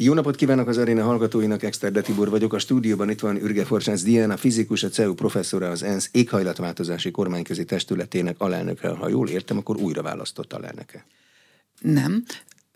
Jó napot kívánok az aréna hallgatóinak, Exterde Tibor vagyok. A stúdióban itt van Ürge Forsánc Diana, fizikus, a CEU professzora, az ENSZ éghajlatváltozási kormányközi testületének alelnöke. Ha jól értem, akkor újra választott alelnöke. Nem,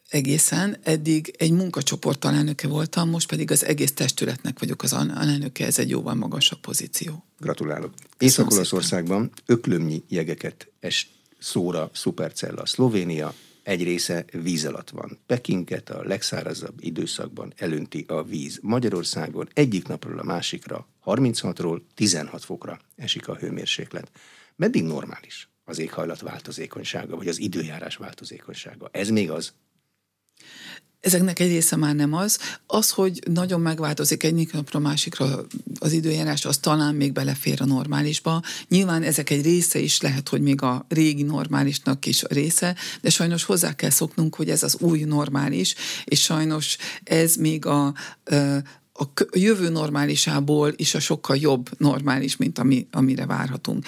egészen. Eddig egy munkacsoport alelnöke voltam, most pedig az egész testületnek vagyok az alelnöke, ez egy jóval magasabb pozíció. Gratulálok. Észak-Olaszországban öklömnyi jegeket es szóra szupercella. Szlovénia egy része víz alatt van. Pekinket a legszárazabb időszakban elönti a víz. Magyarországon egyik napról a másikra 36-ról 16 fokra esik a hőmérséklet. Meddig normális az éghajlat változékonysága, vagy az időjárás változékonysága? Ez még az? Ezeknek egy része már nem az. Az, hogy nagyon megváltozik egyik napra másikra az időjárás, az talán még belefér a normálisba. Nyilván ezek egy része is lehet, hogy még a régi normálisnak is a része, de sajnos hozzá kell szoknunk, hogy ez az új normális, és sajnos ez még a, a jövő normálisából is a sokkal jobb normális, mint ami, amire várhatunk.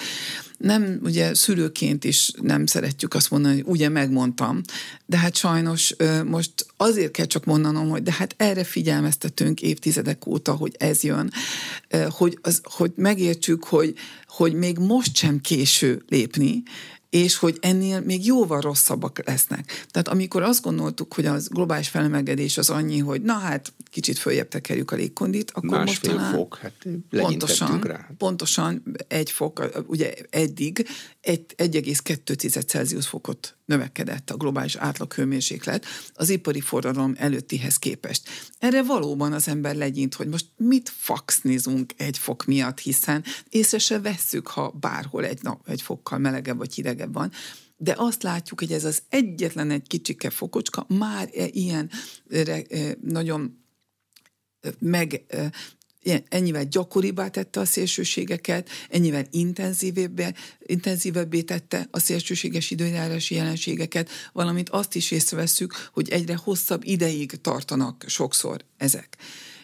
Nem, ugye szülőként is nem szeretjük azt mondani, hogy ugye megmondtam, de hát sajnos most azért kell csak mondanom, hogy de hát erre figyelmeztetünk évtizedek óta, hogy ez jön, hogy, az, hogy megértsük, hogy, hogy még most sem késő lépni, és hogy ennél még jóval rosszabbak lesznek. Tehát amikor azt gondoltuk, hogy az globális felemegedés az annyi, hogy na hát kicsit följebb tekerjük a légkondit, akkor Másfél most talán fok, hát pontosan, rá. pontosan egy fok, ugye eddig egy 1,2 Celsius fokot növekedett a globális átlaghőmérséklet az ipari forradalom előttihez képest. Erre valóban az ember legyint, hogy most mit faxnizunk egy fok miatt, hiszen észre se vesszük, ha bárhol egy, nap, egy fokkal melegebb vagy hidegebb van, de azt látjuk, hogy ez az egyetlen egy kicsike fokocska már e ilyen nagyon meg ennyivel gyakoribbá tette a szélsőségeket, ennyivel intenzívebbé, intenzívebbé tette a szélsőséges időjárási jelenségeket, valamint azt is észreveszünk, hogy egyre hosszabb ideig tartanak sokszor ezek.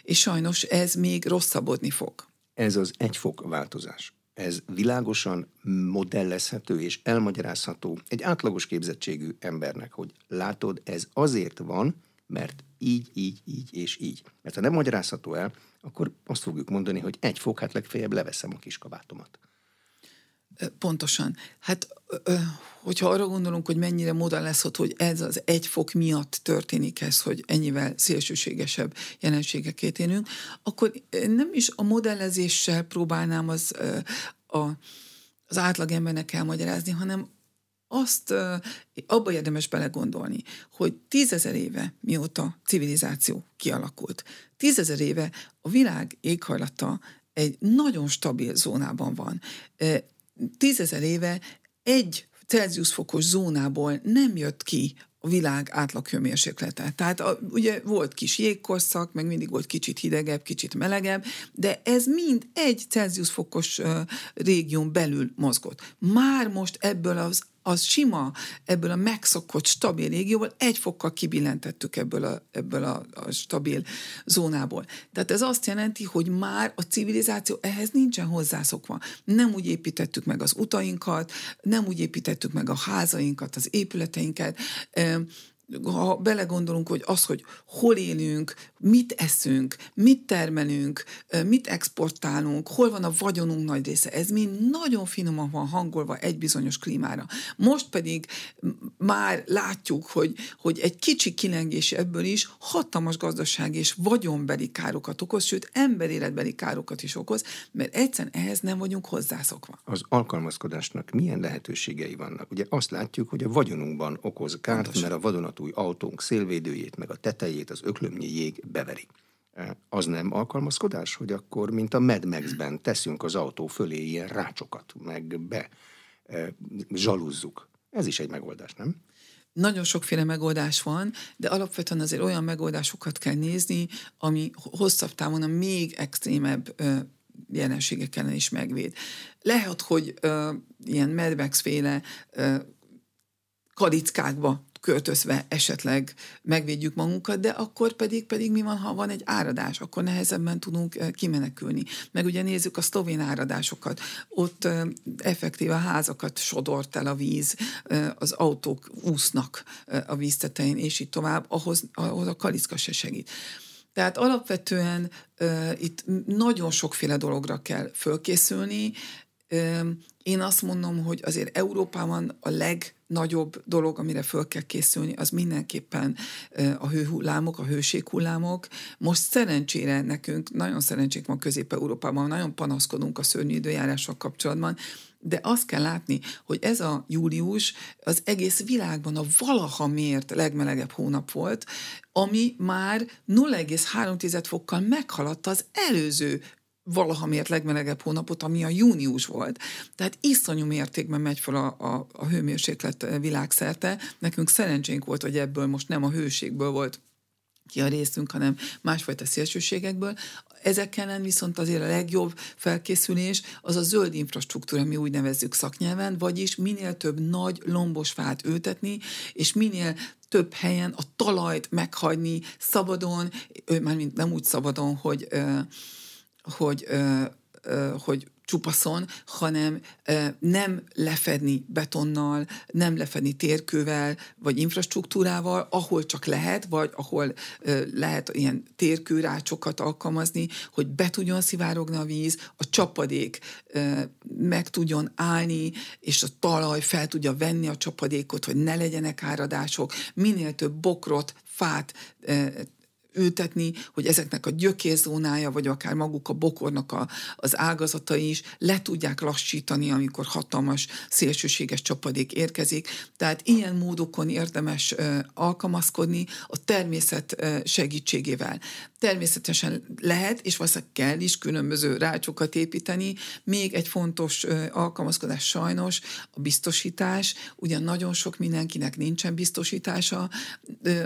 És sajnos ez még rosszabbodni fog. Ez az egyfok változás. Ez világosan modellezhető és elmagyarázható egy átlagos képzettségű embernek, hogy látod, ez azért van, mert így, így, így és így. Mert ha nem magyarázható el, akkor azt fogjuk mondani, hogy egy fok, hát legfeljebb leveszem a kis kabátomat. Pontosan. Hát, hogyha arra gondolunk, hogy mennyire modellezhet, hogy ez az egy fok miatt történik ez, hogy ennyivel szélsőségesebb jelenségeket élünk, akkor nem is a modellezéssel próbálnám az, a, az átlagembernek elmagyarázni, hanem azt abba érdemes belegondolni, hogy tízezer éve mióta civilizáció kialakult, tízezer éve a világ éghajlata egy nagyon stabil zónában van. Tízezer éve egy Celsius fokos zónából nem jött ki a világ átlaghőmérséklete. Tehát a, ugye volt kis jégkorszak, meg mindig volt kicsit hidegebb, kicsit melegebb, de ez mind egy Celsius fokos uh, régión belül mozgott. Már most ebből az az sima, ebből a megszokott, stabil régióból egy fokkal kibillentettük ebből a, ebből a, a stabil zónából. Tehát ez azt jelenti, hogy már a civilizáció ehhez nincsen hozzászokva. Nem úgy építettük meg az utainkat, nem úgy építettük meg a házainkat, az épületeinket, ha belegondolunk, hogy az, hogy hol élünk, mit eszünk, mit termelünk, mit exportálunk, hol van a vagyonunk nagy része, ez mind nagyon finoman van hangolva egy bizonyos klímára. Most pedig már látjuk, hogy, hogy egy kicsi kilengés ebből is hatalmas gazdaság és vagyonbeli károkat okoz, sőt emberéletbeli károkat is okoz, mert egyszerűen ehhez nem vagyunk hozzászokva. Az alkalmazkodásnak milyen lehetőségei vannak? Ugye azt látjuk, hogy a vagyonunkban okoz kárt, Pontosan. mert a vadonat új autónk szélvédőjét, meg a tetejét az öklömnyi jég beveri. E, az nem alkalmazkodás, hogy akkor, mint a Mad Max-ben teszünk az autó fölé ilyen rácsokat, meg be e, zsaluzzuk. Ez is egy megoldás, nem? Nagyon sokféle megoldás van, de alapvetően azért olyan megoldásokat kell nézni, ami hosszabb távon a még extrémebb jelenségek ellen is megvéd. Lehet, hogy ö, ilyen Mad Max féle kalickákba költözve esetleg megvédjük magunkat, de akkor pedig, pedig mi van, ha van egy áradás, akkor nehezebben tudunk kimenekülni. Meg ugye nézzük a szlovén áradásokat, ott effektíve házakat sodort el a víz, az autók úsznak a víztetején, és így tovább, ahhoz, ahhoz a kaliszka se segít. Tehát alapvetően uh, itt nagyon sokféle dologra kell fölkészülni. Én azt mondom, hogy azért Európában a legnagyobb dolog, amire föl kell készülni, az mindenképpen a hőhullámok, a hőséghullámok. Most szerencsére nekünk, nagyon szerencsénk van Közép-Európában, nagyon panaszkodunk a szörnyű időjárással kapcsolatban, de azt kell látni, hogy ez a július az egész világban a valaha mért legmelegebb hónap volt, ami már 0,3 fokkal meghaladta az előző valaha mért legmelegebb hónapot, ami a június volt. Tehát iszonyú mértékben megy fel a, a, a hőmérséklet világszerte. Nekünk szerencsénk volt, hogy ebből most nem a hőségből volt ki a részünk, hanem másfajta szélsőségekből. Ezek ellen viszont azért a legjobb felkészülés az a zöld infrastruktúra, mi úgy nevezzük szaknyelven, vagyis minél több nagy lombos fát ültetni, és minél több helyen a talajt meghagyni szabadon, mármint nem úgy szabadon, hogy, hogy, hogy csupaszon, hanem nem lefedni betonnal, nem lefedni térkővel, vagy infrastruktúrával, ahol csak lehet, vagy ahol lehet ilyen térkőrácsokat alkalmazni, hogy be tudjon szivárogni a víz, a csapadék meg tudjon állni, és a talaj fel tudja venni a csapadékot, hogy ne legyenek áradások, minél több bokrot, fát ültetni, hogy ezeknek a gyökérzónája, vagy akár maguk a bokornak a, az ágazatai is le tudják lassítani, amikor hatalmas, szélsőséges csapadék érkezik. Tehát ilyen módokon érdemes alkalmazkodni a természet segítségével. Természetesen lehet, és valószínűleg kell is különböző rácsokat építeni. Még egy fontos alkalmazkodás sajnos a biztosítás. Ugyan nagyon sok mindenkinek nincsen biztosítása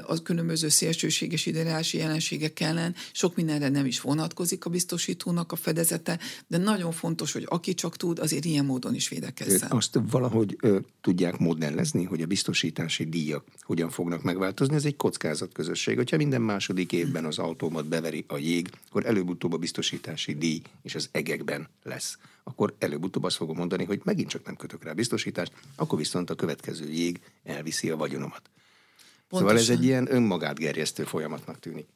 a különböző szélsőséges időjárási óriási jelenségek ellen, sok mindenre nem is vonatkozik a biztosítónak a fedezete, de nagyon fontos, hogy aki csak tud, azért ilyen módon is védekezzen. Azt valahogy ö, tudják modellezni, hogy a biztosítási díjak hogyan fognak megváltozni. Ez egy kockázatközösség. Hogyha minden második évben az autómat beveri a jég, akkor előbb-utóbb a biztosítási díj és az egekben lesz akkor előbb-utóbb azt fogom mondani, hogy megint csak nem kötök rá biztosítást, akkor viszont a következő jég elviszi a vagyonomat. Pontosan. Szóval ez egy ilyen önmagát gerjesztő folyamatnak tűnik.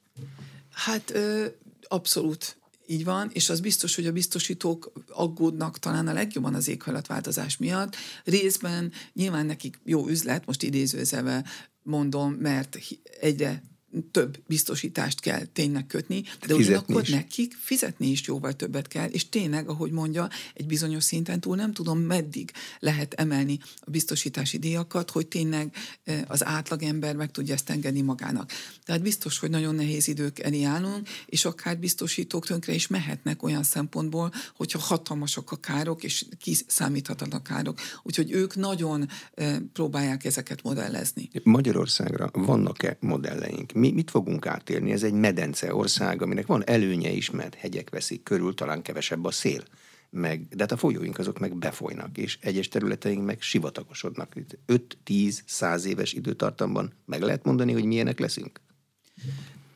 Hát ö, abszolút így van, és az biztos, hogy a biztosítók aggódnak talán a legjobban az éghajlatváltozás miatt. Részben nyilván nekik jó üzlet, most idézőzeve mondom, mert egyre több biztosítást kell tényleg kötni, de fizetni ugyanakkor nekik fizetni is jóval többet kell, és tényleg, ahogy mondja, egy bizonyos szinten túl nem tudom, meddig lehet emelni a biztosítási díjakat, hogy tényleg e, az átlagember meg tudja ezt engedni magának. Tehát biztos, hogy nagyon nehéz idők elé állunk, és akár biztosítók tönkre is mehetnek olyan szempontból, hogyha hatalmasak a károk, és kiszámíthatatlan károk. Úgyhogy ők nagyon e, próbálják ezeket modellezni. Magyarországra vannak-e modelleink? Mi mit fogunk átélni? Ez egy medence ország, aminek van előnye is, mert hegyek veszik körül, talán kevesebb a szél. Meg, de hát a folyóink azok meg befolynak, és egyes területeink meg sivatagosodnak. 5-10-100 éves időtartamban meg lehet mondani, hogy milyenek leszünk?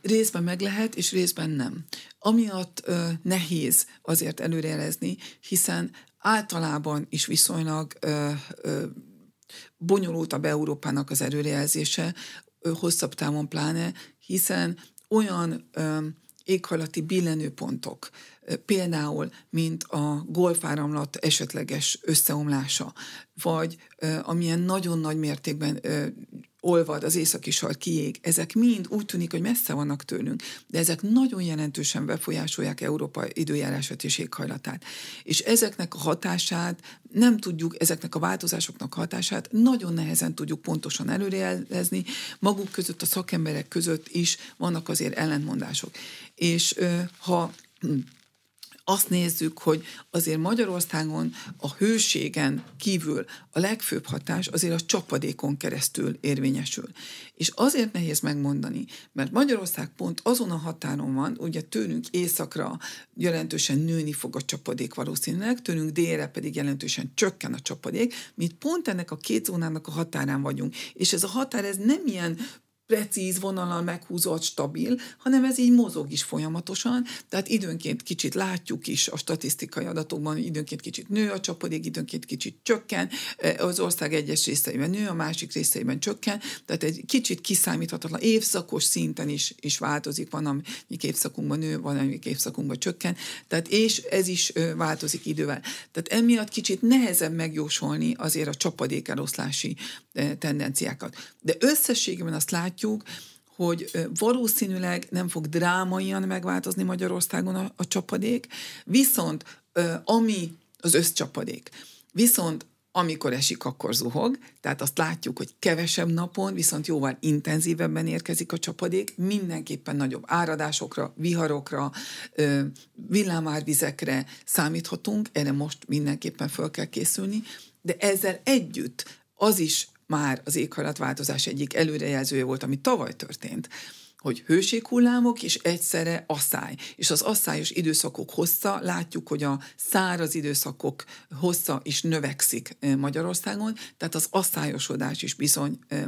Részben meg lehet, és részben nem. Amiatt ö, nehéz azért előrejelezni, hiszen általában is viszonylag ö, ö, bonyolultabb Európának az előrejelzése, hosszabb távon pláne, hiszen olyan ö, éghajlati billenőpontok, például, mint a golfáramlat esetleges összeomlása, vagy amilyen nagyon nagy mértékben olvad, az északi sarki jég, ezek mind úgy tűnik, hogy messze vannak tőlünk, de ezek nagyon jelentősen befolyásolják Európa időjárását és éghajlatát. És ezeknek a hatását nem tudjuk, ezeknek a változásoknak hatását nagyon nehezen tudjuk pontosan előrejelezni, maguk között, a szakemberek között is vannak azért ellentmondások. És ha azt nézzük, hogy azért Magyarországon a hőségen kívül a legfőbb hatás azért a csapadékon keresztül érvényesül. És azért nehéz megmondani, mert Magyarország pont azon a határon van, ugye tőlünk északra jelentősen nőni fog a csapadék valószínűleg, tőlünk délre pedig jelentősen csökken a csapadék, mi pont ennek a két zónának a határán vagyunk. És ez a határ, ez nem ilyen precíz vonalal meghúzott, stabil, hanem ez így mozog is folyamatosan, tehát időnként kicsit látjuk is a statisztikai adatokban, időnként kicsit nő a csapadék, időnként kicsit csökken, e, az ország egyes részeiben nő, a másik részeiben csökken, tehát egy kicsit kiszámíthatatlan, évszakos szinten is, is változik, van, amik évszakunkban nő, van, amik évszakunkban csökken, tehát és ez is változik idővel. Tehát emiatt kicsit nehezebb megjósolni azért a csapadék eloszlási e, tendenciákat. De összességében azt látjuk, látjuk, hogy valószínűleg nem fog drámaian megváltozni Magyarországon a, a csapadék, viszont ami az összcsapadék, viszont amikor esik, akkor zuhog, tehát azt látjuk, hogy kevesebb napon, viszont jóval intenzívebben érkezik a csapadék, mindenképpen nagyobb áradásokra, viharokra, villámárvizekre számíthatunk, erre most mindenképpen fel kell készülni, de ezzel együtt az is már az éghajlatváltozás egyik előrejelzője volt, ami tavaly történt, hogy hőséghullámok és egyszerre asszály. És az asszályos időszakok hossza, látjuk, hogy a száraz időszakok hossza is növekszik eh, Magyarországon, tehát az asszályosodás is bizony eh,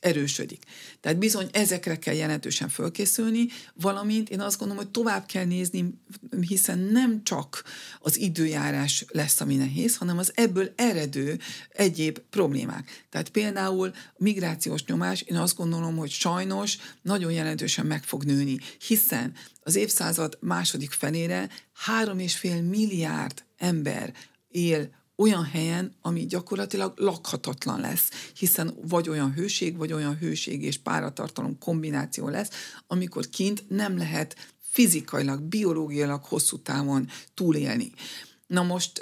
erősödik. Tehát bizony ezekre kell jelentősen fölkészülni, valamint én azt gondolom, hogy tovább kell nézni, hiszen nem csak az időjárás lesz, ami nehéz, hanem az ebből eredő egyéb problémák. Tehát például migrációs nyomás, én azt gondolom, hogy sajnos nagyon jelentősen meg fog nőni, hiszen az évszázad második felére három és fél milliárd ember él olyan helyen, ami gyakorlatilag lakhatatlan lesz, hiszen vagy olyan hőség, vagy olyan hőség és páratartalom kombináció lesz, amikor kint nem lehet fizikailag, biológiailag hosszú távon túlélni. Na most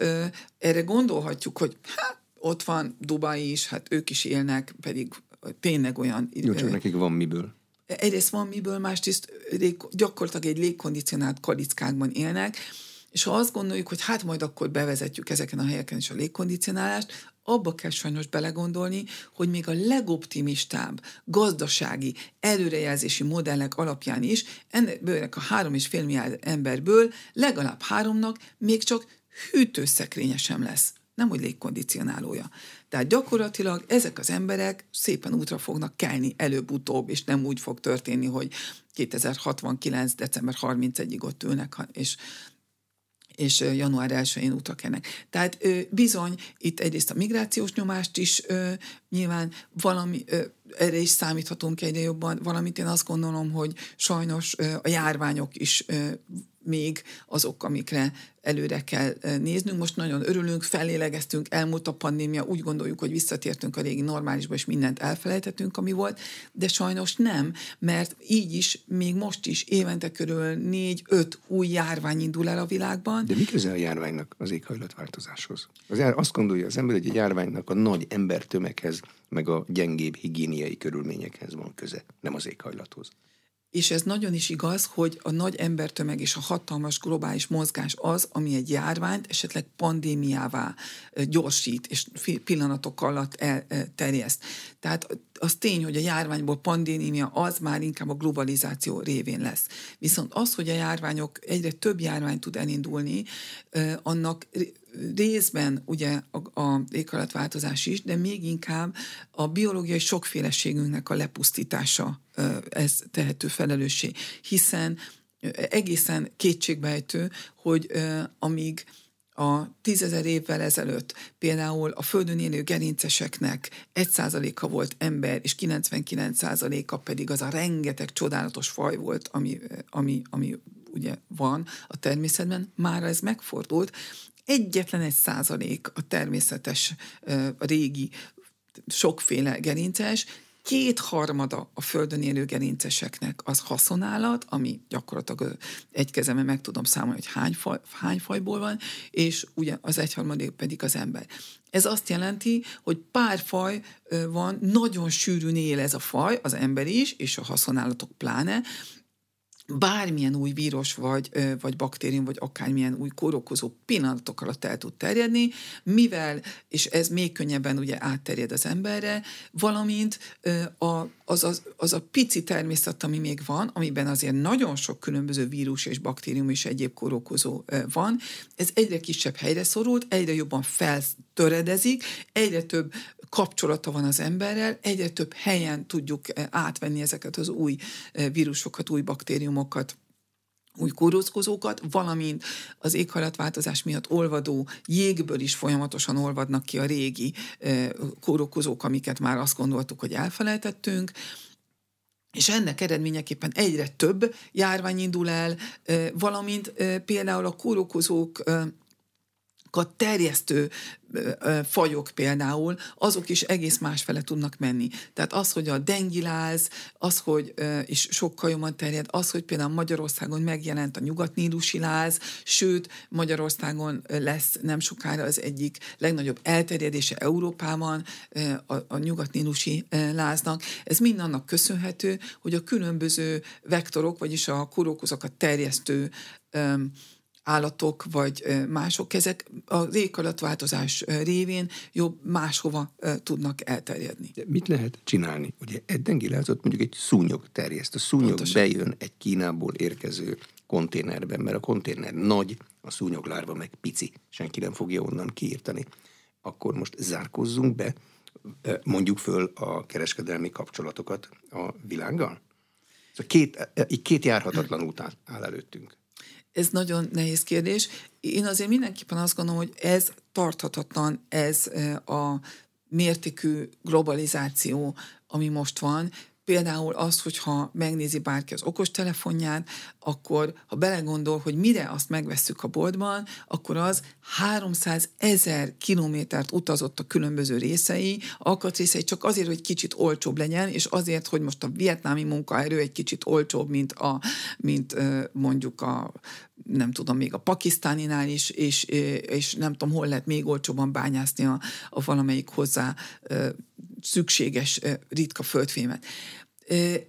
erre gondolhatjuk, hogy hát ott van Dubai is, hát ők is élnek, pedig tényleg olyan... Jó, csak nekik van miből. Egyrészt van miből, másrészt gyakorlatilag egy légkondicionált kalickákban élnek, és ha azt gondoljuk, hogy hát majd akkor bevezetjük ezeken a helyeken is a légkondicionálást, abba kell sajnos belegondolni, hogy még a legoptimistább gazdasági előrejelzési modellek alapján is ennek a három és fél milliárd emberből legalább háromnak még csak hűtőszekrénye sem lesz, nem hogy légkondicionálója. Tehát gyakorlatilag ezek az emberek szépen útra fognak kelni előbb-utóbb, és nem úgy fog történni, hogy 2069. december 31-ig ott ülnek, és és január 1-én útra kennek. Tehát bizony itt egyrészt a migrációs nyomást is nyilván valami, erre is számíthatunk egyre jobban, valamint én azt gondolom, hogy sajnos a járványok is még azok, amikre előre kell néznünk. Most nagyon örülünk, felélegeztünk, elmúlt a pandémia, úgy gondoljuk, hogy visszatértünk a régi normálisba, és mindent elfelejtettünk, ami volt, de sajnos nem, mert így is, még most is évente körül négy-öt új járvány indul el a világban. De mi köze a járványnak az éghajlatváltozáshoz? Az, azt gondolja az ember, hogy a járványnak a nagy embertömeghez, meg a gyengébb higiéniai körülményekhez van köze, nem az éghajlathoz. És ez nagyon is igaz, hogy a nagy embertömeg és a hatalmas globális mozgás az, ami egy járványt esetleg pandémiává gyorsít, és pillanatok alatt elterjeszt. Tehát az tény, hogy a járványból pandémia az már inkább a globalizáció révén lesz. Viszont az, hogy a járványok, egyre több járvány tud elindulni, annak részben ugye a, a éghajlatváltozás is, de még inkább a biológiai sokféleségünknek a lepusztítása ez tehető felelőssé. Hiszen egészen kétségbejtő, hogy amíg a tízezer évvel ezelőtt például a földön élő gerinceseknek egy százaléka volt ember, és 99 százaléka pedig az a rengeteg csodálatos faj volt, ami, ami, ami ugye van a természetben, már ez megfordult. Egyetlen egy százalék a természetes, a régi sokféle gerinces, kétharmada a földön élő gerinceseknek az haszonállat, ami gyakorlatilag egy kezemben meg tudom számolni, hogy hány, faj, hány fajból van, és ugye az egyharmadik pedig az ember. Ez azt jelenti, hogy pár faj van, nagyon sűrűn él ez a faj, az ember is, és a haszonállatok pláne, bármilyen új vírus, vagy, vagy baktérium, vagy akármilyen új kórokozó pillanatok alatt el tud terjedni, mivel, és ez még könnyebben ugye átterjed az emberre, valamint a, az, az, az a pici természet, ami még van, amiben azért nagyon sok különböző vírus és baktérium és egyéb kórokozó van, ez egyre kisebb helyre szorult, egyre jobban feltöredezik, egyre több kapcsolata van az emberrel, egyre több helyen tudjuk átvenni ezeket az új vírusokat, új baktériumokat új kórokozókat, valamint az éghajlatváltozás miatt olvadó jégből is folyamatosan olvadnak ki a régi kórokozók, amiket már azt gondoltuk, hogy elfelejtettünk, és ennek eredményeképpen egyre több járvány indul el, valamint például a kórokozók terjesztő fajok például, azok is egész másfele tudnak menni. Tehát az, hogy a dengiláz, az, hogy is sokkal jobban terjed, az, hogy például Magyarországon megjelent a nyugatnílusi láz, sőt, Magyarországon lesz nem sokára az egyik legnagyobb elterjedése Európában a, a nyugatnílusi láznak. Ez mind annak köszönhető, hogy a különböző vektorok, vagyis a kórokozokat terjesztő állatok vagy mások, ezek az éghajlatváltozás révén jobb máshova tudnak elterjedni. De mit lehet csinálni? Ugye eddengilázott mondjuk egy szúnyog terjeszt. A szúnyog Pontosan. bejön egy Kínából érkező konténerben, mert a konténer nagy, a szúnyoglárva meg pici, senki nem fogja onnan kiírtani. Akkor most zárkozzunk be, mondjuk föl a kereskedelmi kapcsolatokat a világgal? Szóval két, így két járhatatlan út áll előttünk. Ez nagyon nehéz kérdés. Én azért mindenképpen azt gondolom, hogy ez tarthatatlan, ez a mértékű globalizáció, ami most van, Például az, hogyha megnézi bárki az okostelefonját, akkor ha belegondol, hogy mire azt megvesszük a boltban, akkor az 300 ezer kilométert utazott a különböző részei, alkatrészei csak azért, hogy kicsit olcsóbb legyen, és azért, hogy most a vietnámi munkaerő egy kicsit olcsóbb, mint, a, mint mondjuk a nem tudom, még a pakisztáninál is, és, és nem tudom, hol lehet még olcsóban bányászni a, a valamelyik hozzá szükséges ritka földfémet.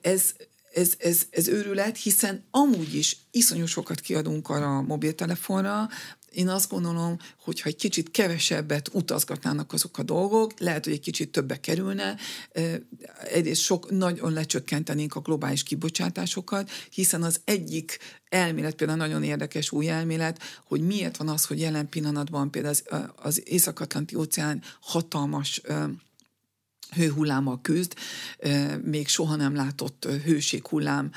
Ez, ez, ez, ez őrület, hiszen amúgy is iszonyú sokat kiadunk arra a mobiltelefonra, én azt gondolom, hogy ha egy kicsit kevesebbet utazgatnának azok a dolgok, lehet, hogy egy kicsit többe kerülne, egyrészt sok nagyon lecsökkentenénk a globális kibocsátásokat, hiszen az egyik elmélet, például nagyon érdekes új elmélet, hogy miért van az, hogy jelen pillanatban például az, az Észak-Atlanti óceán hatalmas hőhullámmal küzd, még soha nem látott hőséghullám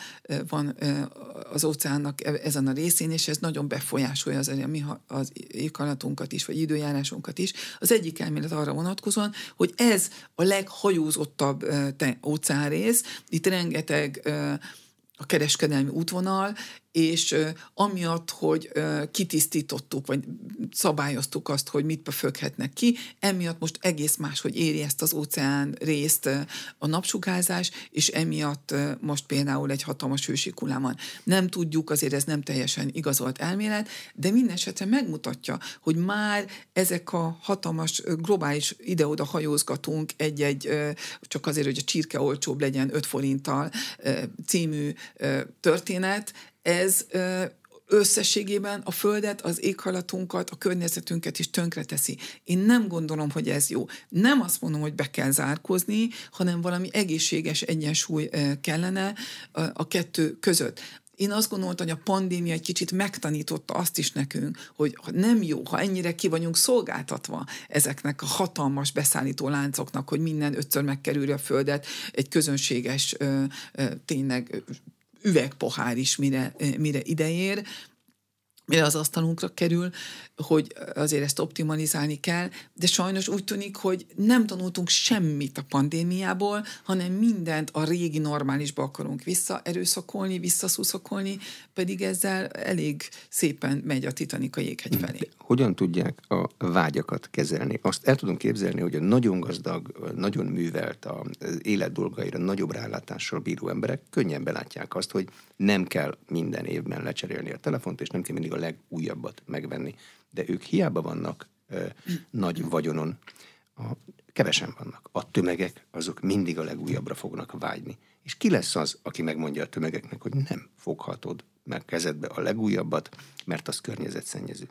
van az óceánnak e, ezen a részén, és ez nagyon befolyásolja az, az éghajlatunkat is, vagy időjárásunkat is. Az egyik elmélet arra vonatkozóan, hogy ez a leghajózottabb óceánrész, itt rengeteg a kereskedelmi útvonal, és amiatt, hogy kitisztítottuk, vagy szabályoztuk azt, hogy mit beföghetnek ki, emiatt most egész más, hogy éri ezt az óceán részt a napsugárzás, és emiatt most például egy hatalmas hőség van. Nem tudjuk, azért ez nem teljesen igazolt elmélet, de minden esetre megmutatja, hogy már ezek a hatalmas globális ide-oda hajózgatunk egy-egy, csak azért, hogy a csirke olcsóbb legyen 5 forinttal című történet, ez összességében a Földet, az éghajlatunkat, a környezetünket is tönkreteszi. Én nem gondolom, hogy ez jó. Nem azt mondom, hogy be kell zárkozni, hanem valami egészséges egyensúly kellene a kettő között. Én azt gondoltam, hogy a pandémia egy kicsit megtanította azt is nekünk, hogy nem jó, ha ennyire ki vagyunk szolgáltatva ezeknek a hatalmas beszállító láncoknak, hogy minden ötször megkerülje a Földet egy közönséges, tényleg üvegpohár is mire, mire ideér, mire az asztalunkra kerül, hogy azért ezt optimalizálni kell, de sajnos úgy tűnik, hogy nem tanultunk semmit a pandémiából, hanem mindent a régi normálisba akarunk visszaerőszakolni, visszaszuszakolni, pedig ezzel elég szépen megy a Titanic a jéghegy felé. De hogyan tudják a vágyakat kezelni? Azt el tudom képzelni, hogy a nagyon gazdag, nagyon művelt, az élet dolgaira nagyobb rálátással bíró emberek könnyen belátják azt, hogy nem kell minden évben lecserélni a telefont, és nem kell mindig a legújabbat megvenni de ők hiába vannak ö, nagy vagyonon. A kevesen vannak. A tömegek azok mindig a legújabbra fognak vágyni. És ki lesz az, aki megmondja a tömegeknek, hogy nem foghatod meg kezedbe a legújabbat, mert az környezetszennyező?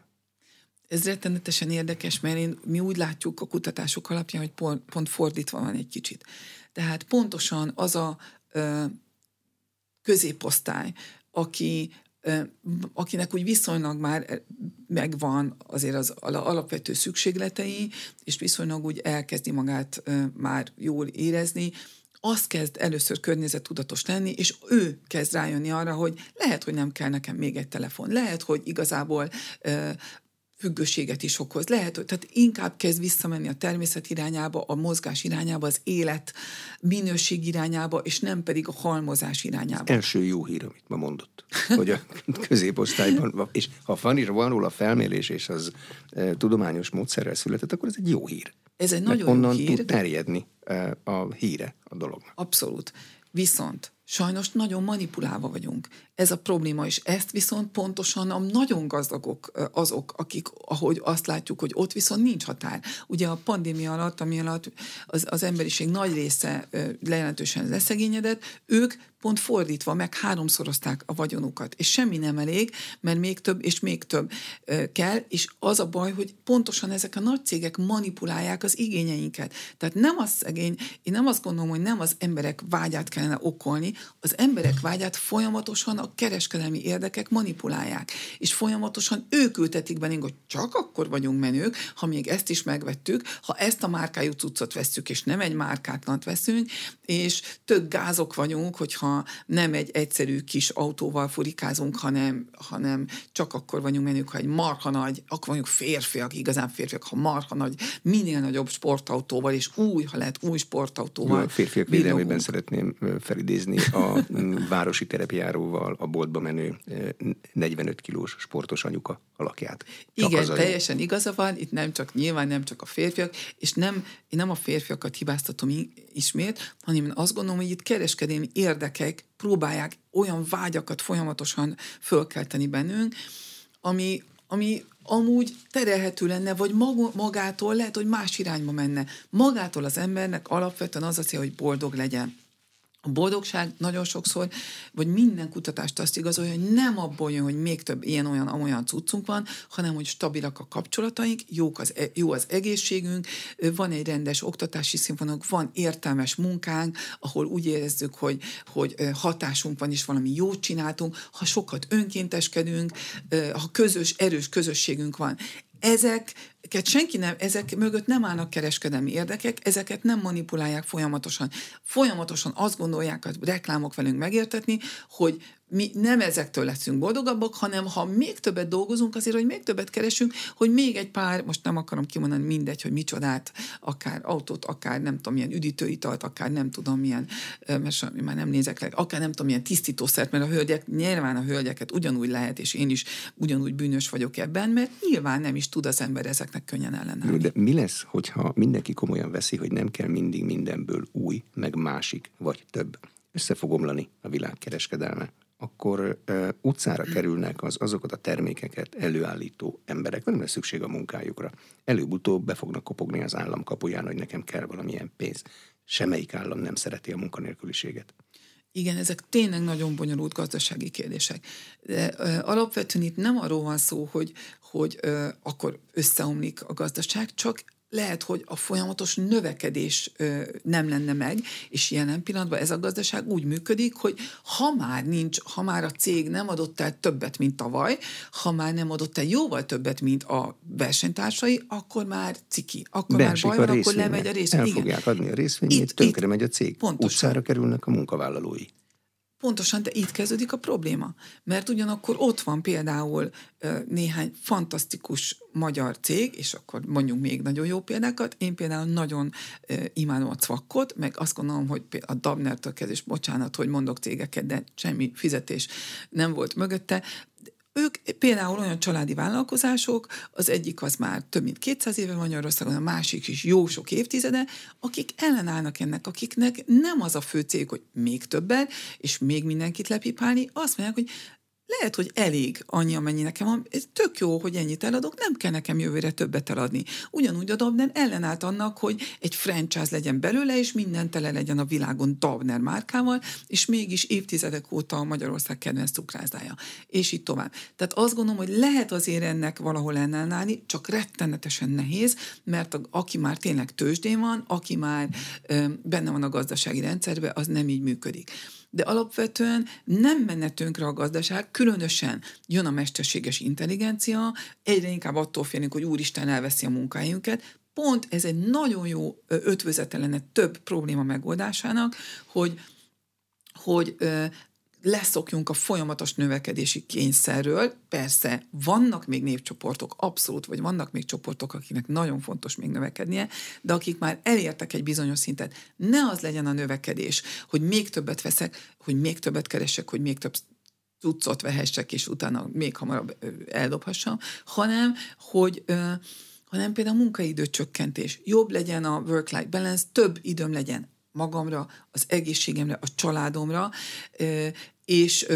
Ez rettenetesen érdekes, mert én, mi úgy látjuk a kutatások alapján, hogy pont, pont fordítva van egy kicsit. Tehát pontosan az a ö, középosztály, aki akinek úgy viszonylag már megvan azért az alapvető szükségletei, és viszonylag úgy elkezdi magát már jól érezni, az kezd először környezettudatos lenni, és ő kezd rájönni arra, hogy lehet, hogy nem kell nekem még egy telefon, lehet, hogy igazából függőséget is okoz. Lehet, hogy tehát inkább kezd visszamenni a természet irányába, a mozgás irányába, az élet minőség irányába, és nem pedig a halmozás irányába. Az első jó hír, amit ma mondott, hogy a középosztályban, és ha van, van róla felmérés, és az e, tudományos módszerrel született, akkor ez egy jó hír. Ez egy nagyon onnan jó hír. tud terjedni e, a híre a dolognak. Abszolút. Viszont sajnos nagyon manipulálva vagyunk. Ez a probléma, és ezt viszont pontosan a nagyon gazdagok azok, akik, ahogy azt látjuk, hogy ott viszont nincs határ. Ugye a pandémia alatt, ami alatt az, az emberiség nagy része lejelentősen leszegényedett, ők pont fordítva meg háromszorozták a vagyonukat, és semmi nem elég, mert még több és még több kell, és az a baj, hogy pontosan ezek a nagy cégek manipulálják az igényeinket. Tehát nem az szegény, én nem azt gondolom, hogy nem az emberek vágyát kellene okolni, az emberek vágyát folyamatosan a kereskedelmi érdekek manipulálják, és folyamatosan ők ültetik be, hogy csak akkor vagyunk menők, ha még ezt is megvettük, ha ezt a márkájú cuccot veszük, és nem egy márkátlant veszünk, és tök gázok vagyunk, hogyha nem egy egyszerű kis autóval furikázunk, hanem, hanem csak akkor vagyunk menők, ha egy marha nagy, akkor vagyunk férfiak, igazán férfiak, ha marha nagy, minél nagyobb sportautóval, és új, ha lehet új sportautóval. A férfiak védelmében szeretném felidézni a városi terepjáróval a boltba menő 45 kilós sportos anyuka alakját. Csak Igen, teljesen igaza van, itt nem csak, nyilván nem csak a férfiak, és nem, én nem a férfiakat hibáztatom ismét, hanem én azt gondolom, hogy itt kereskedelmi érdekek próbálják olyan vágyakat folyamatosan fölkelteni bennünk, ami, ami amúgy terelhető lenne, vagy magától lehet, hogy más irányba menne. Magától az embernek alapvetően az a cél, hogy boldog legyen. A boldogság nagyon sokszor, vagy minden kutatást azt igazolja, hogy nem abból jön, hogy még több ilyen-olyan olyan cuccunk van, hanem hogy stabilak a kapcsolataink, jók az, e, jó az egészségünk, van egy rendes oktatási színvonalunk, van értelmes munkánk, ahol úgy érezzük, hogy, hogy hatásunk van, és valami jót csináltunk, ha sokat önkénteskedünk, ha közös, erős közösségünk van. Ezek senki nem, ezek mögött nem állnak kereskedelmi érdekek, ezeket nem manipulálják folyamatosan. Folyamatosan azt gondolják a reklámok velünk megértetni, hogy mi nem ezektől leszünk boldogabbak, hanem ha még többet dolgozunk azért, hogy még többet keresünk, hogy még egy pár, most nem akarom kimondani mindegy, hogy micsodát, akár autót, akár nem tudom, milyen üdítőitalt, akár nem tudom milyen, mert már nem nézek le, akár nem tudom, milyen tisztítószert, mert a hölgyek, nyilván a hölgyeket ugyanúgy lehet, és én is ugyanúgy bűnös vagyok ebben, mert nyilván nem is tud az ember ezeknek könnyen ellenállni. De mi lesz, hogyha mindenki komolyan veszi, hogy nem kell mindig mindenből új, meg másik, vagy több? Össze fog omlani a világkereskedelme akkor uh, utcára kerülnek az, azokat a termékeket előállító emberek, nem lesz szükség a munkájukra. Előbb-utóbb be fognak kopogni az állam kapuján, hogy nekem kell valamilyen pénz. Semmelyik állam nem szereti a munkanélküliséget. Igen, ezek tényleg nagyon bonyolult gazdasági kérdések. De ö, alapvetően itt nem arról van szó, hogy, hogy ö, akkor összeomlik a gazdaság, csak lehet, hogy a folyamatos növekedés ö, nem lenne meg, és jelen pillanatban ez a gazdaság úgy működik, hogy ha már nincs, ha már a cég nem adott el többet, mint tavaly, ha már nem adott el jóval többet, mint a versenytársai, akkor már ciki, akkor Beesik már baj van, akkor lemegy a részvény. El fogják adni a részvényét, itt, tönkre itt, megy a cég. Pontosan. Utcára kerülnek a munkavállalói. Pontosan, de itt kezdődik a probléma. Mert ugyanakkor ott van például néhány fantasztikus magyar cég, és akkor mondjuk még nagyon jó példákat. Én például nagyon imádom a cvakkot, meg azt gondolom, hogy a Dabner-től kezdés, bocsánat, hogy mondok cégeket, de semmi fizetés nem volt mögötte, ők például olyan családi vállalkozások, az egyik az már több mint 200 éve Magyarországon, a másik is jó sok évtizede, akik ellenállnak ennek, akiknek nem az a fő cég, hogy még többet, és még mindenkit lepipálni, azt mondják, hogy lehet, hogy elég annyi, amennyi nekem van. Ez tök jó, hogy ennyit eladok, nem kell nekem jövőre többet eladni. Ugyanúgy a Dabner ellenállt annak, hogy egy franchise legyen belőle, és minden tele legyen a világon Dabner márkával, és mégis évtizedek óta a Magyarország kedvenc cukrászdája. És így tovább. Tehát azt gondolom, hogy lehet azért ennek valahol ellenállni, csak rettenetesen nehéz, mert a, aki már tényleg tőzsdén van, aki már ö, benne van a gazdasági rendszerben, az nem így működik de alapvetően nem menne tönkre a gazdaság, különösen jön a mesterséges intelligencia, egyre inkább attól félünk, hogy úristen elveszi a munkahelyünket, pont ez egy nagyon jó ötvözete lenne több probléma megoldásának, hogy hogy leszokjunk a folyamatos növekedési kényszerről. Persze vannak még népcsoportok, abszolút, vagy vannak még csoportok, akiknek nagyon fontos még növekednie, de akik már elértek egy bizonyos szintet, ne az legyen a növekedés, hogy még többet veszek, hogy még többet keresek, hogy még több cuccot vehessek, és utána még hamarabb eldobhassam, hanem, hogy hanem például a munkaidő csökkentés. Jobb legyen a work-life balance, több időm legyen magamra, az egészségemre, a családomra, és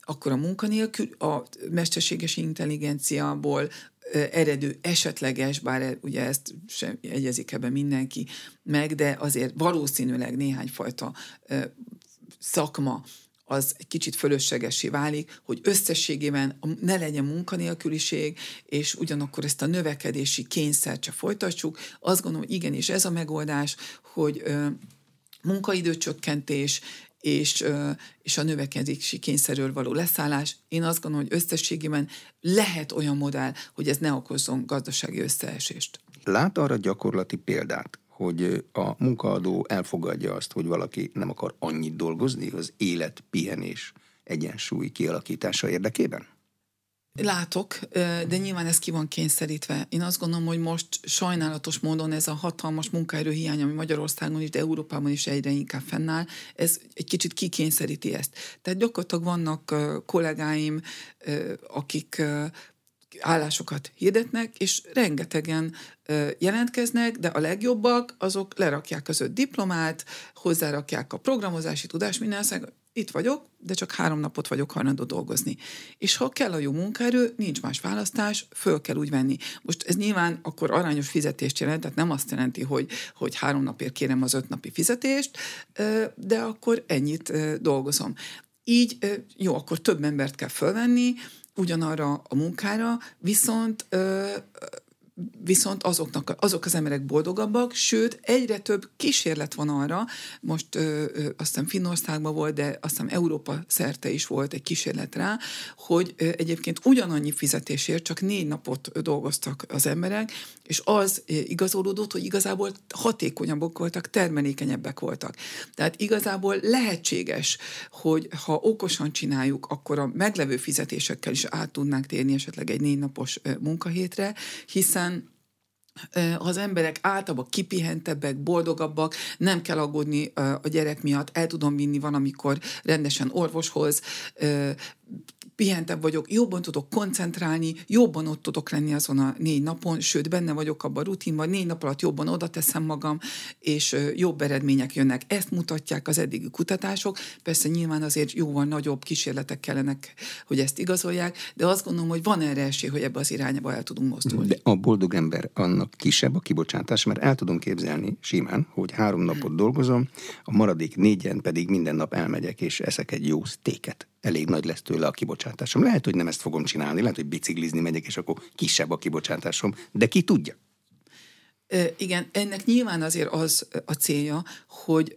akkor a munkanélkül, a mesterséges intelligenciából eredő esetleges, bár ugye ezt sem egyezik ebben mindenki meg, de azért valószínűleg néhány fajta szakma az egy kicsit fölöslegesé válik, hogy összességében ne legyen munkanélküliség, és ugyanakkor ezt a növekedési kényszert csak folytassuk. Azt gondolom, hogy igenis ez a megoldás, hogy munkaidőcsökkentés és, és a növekedési kényszerről való leszállás. Én azt gondolom, hogy összességében lehet olyan modell, hogy ez ne okozzon gazdasági összeesést. Lát arra gyakorlati példát, hogy a munkaadó elfogadja azt, hogy valaki nem akar annyit dolgozni az élet, pihenés, egyensúly kialakítása érdekében? Látok, de nyilván ez ki van kényszerítve. Én azt gondolom, hogy most sajnálatos módon ez a hatalmas munkaerő hiány, ami Magyarországon is, de Európában is egyre inkább fennáll, ez egy kicsit kikényszeríti ezt. Tehát gyakorlatilag vannak kollégáim, akik állásokat hirdetnek, és rengetegen jelentkeznek, de a legjobbak azok lerakják az öt diplomát, hozzárakják a programozási tudást, minden itt vagyok, de csak három napot vagyok hajlandó dolgozni. És ha kell a jó munkaerő, nincs más választás, föl kell úgy venni. Most ez nyilván akkor arányos fizetést jelent, tehát nem azt jelenti, hogy, hogy három napért kérem az öt napi fizetést, de akkor ennyit dolgozom. Így jó, akkor több embert kell fölvenni, ugyanarra a munkára, viszont viszont azoknak, azok az emberek boldogabbak, sőt, egyre több kísérlet van arra, most ö, ö, azt hiszem Finnországban volt, de azt hiszem Európa szerte is volt egy kísérlet rá, hogy ö, egyébként ugyanannyi fizetésért csak négy napot dolgoztak az emberek, és az igazolódott, hogy igazából hatékonyabbak voltak, termelékenyebbek voltak. Tehát igazából lehetséges, hogy ha okosan csináljuk, akkor a meglevő fizetésekkel is át tudnánk térni esetleg egy négy napos munkahétre, hiszen ha az emberek általában kipihentebbek, boldogabbak, nem kell aggódni a gyerek miatt, el tudom vinni van, amikor rendesen orvoshoz, pihentebb vagyok, jobban tudok koncentrálni, jobban ott tudok lenni azon a négy napon, sőt, benne vagyok abban a rutinban, négy nap alatt jobban oda teszem magam, és jobb eredmények jönnek. Ezt mutatják az eddigi kutatások. Persze nyilván azért jóval nagyobb kísérletek kellenek, hogy ezt igazolják, de azt gondolom, hogy van erre esély, hogy ebbe az irányba el tudunk mozdulni. De a boldog ember annak kisebb a kibocsátás, mert el tudom képzelni simán, hogy három napot dolgozom, a maradék négyen pedig minden nap elmegyek és eszek egy jó sztéket elég nagy lesz tőle a kibocsátásom. Lehet, hogy nem ezt fogom csinálni, lehet, hogy biciklizni megyek, és akkor kisebb a kibocsátásom, de ki tudja? Igen, ennek nyilván azért az a célja, hogy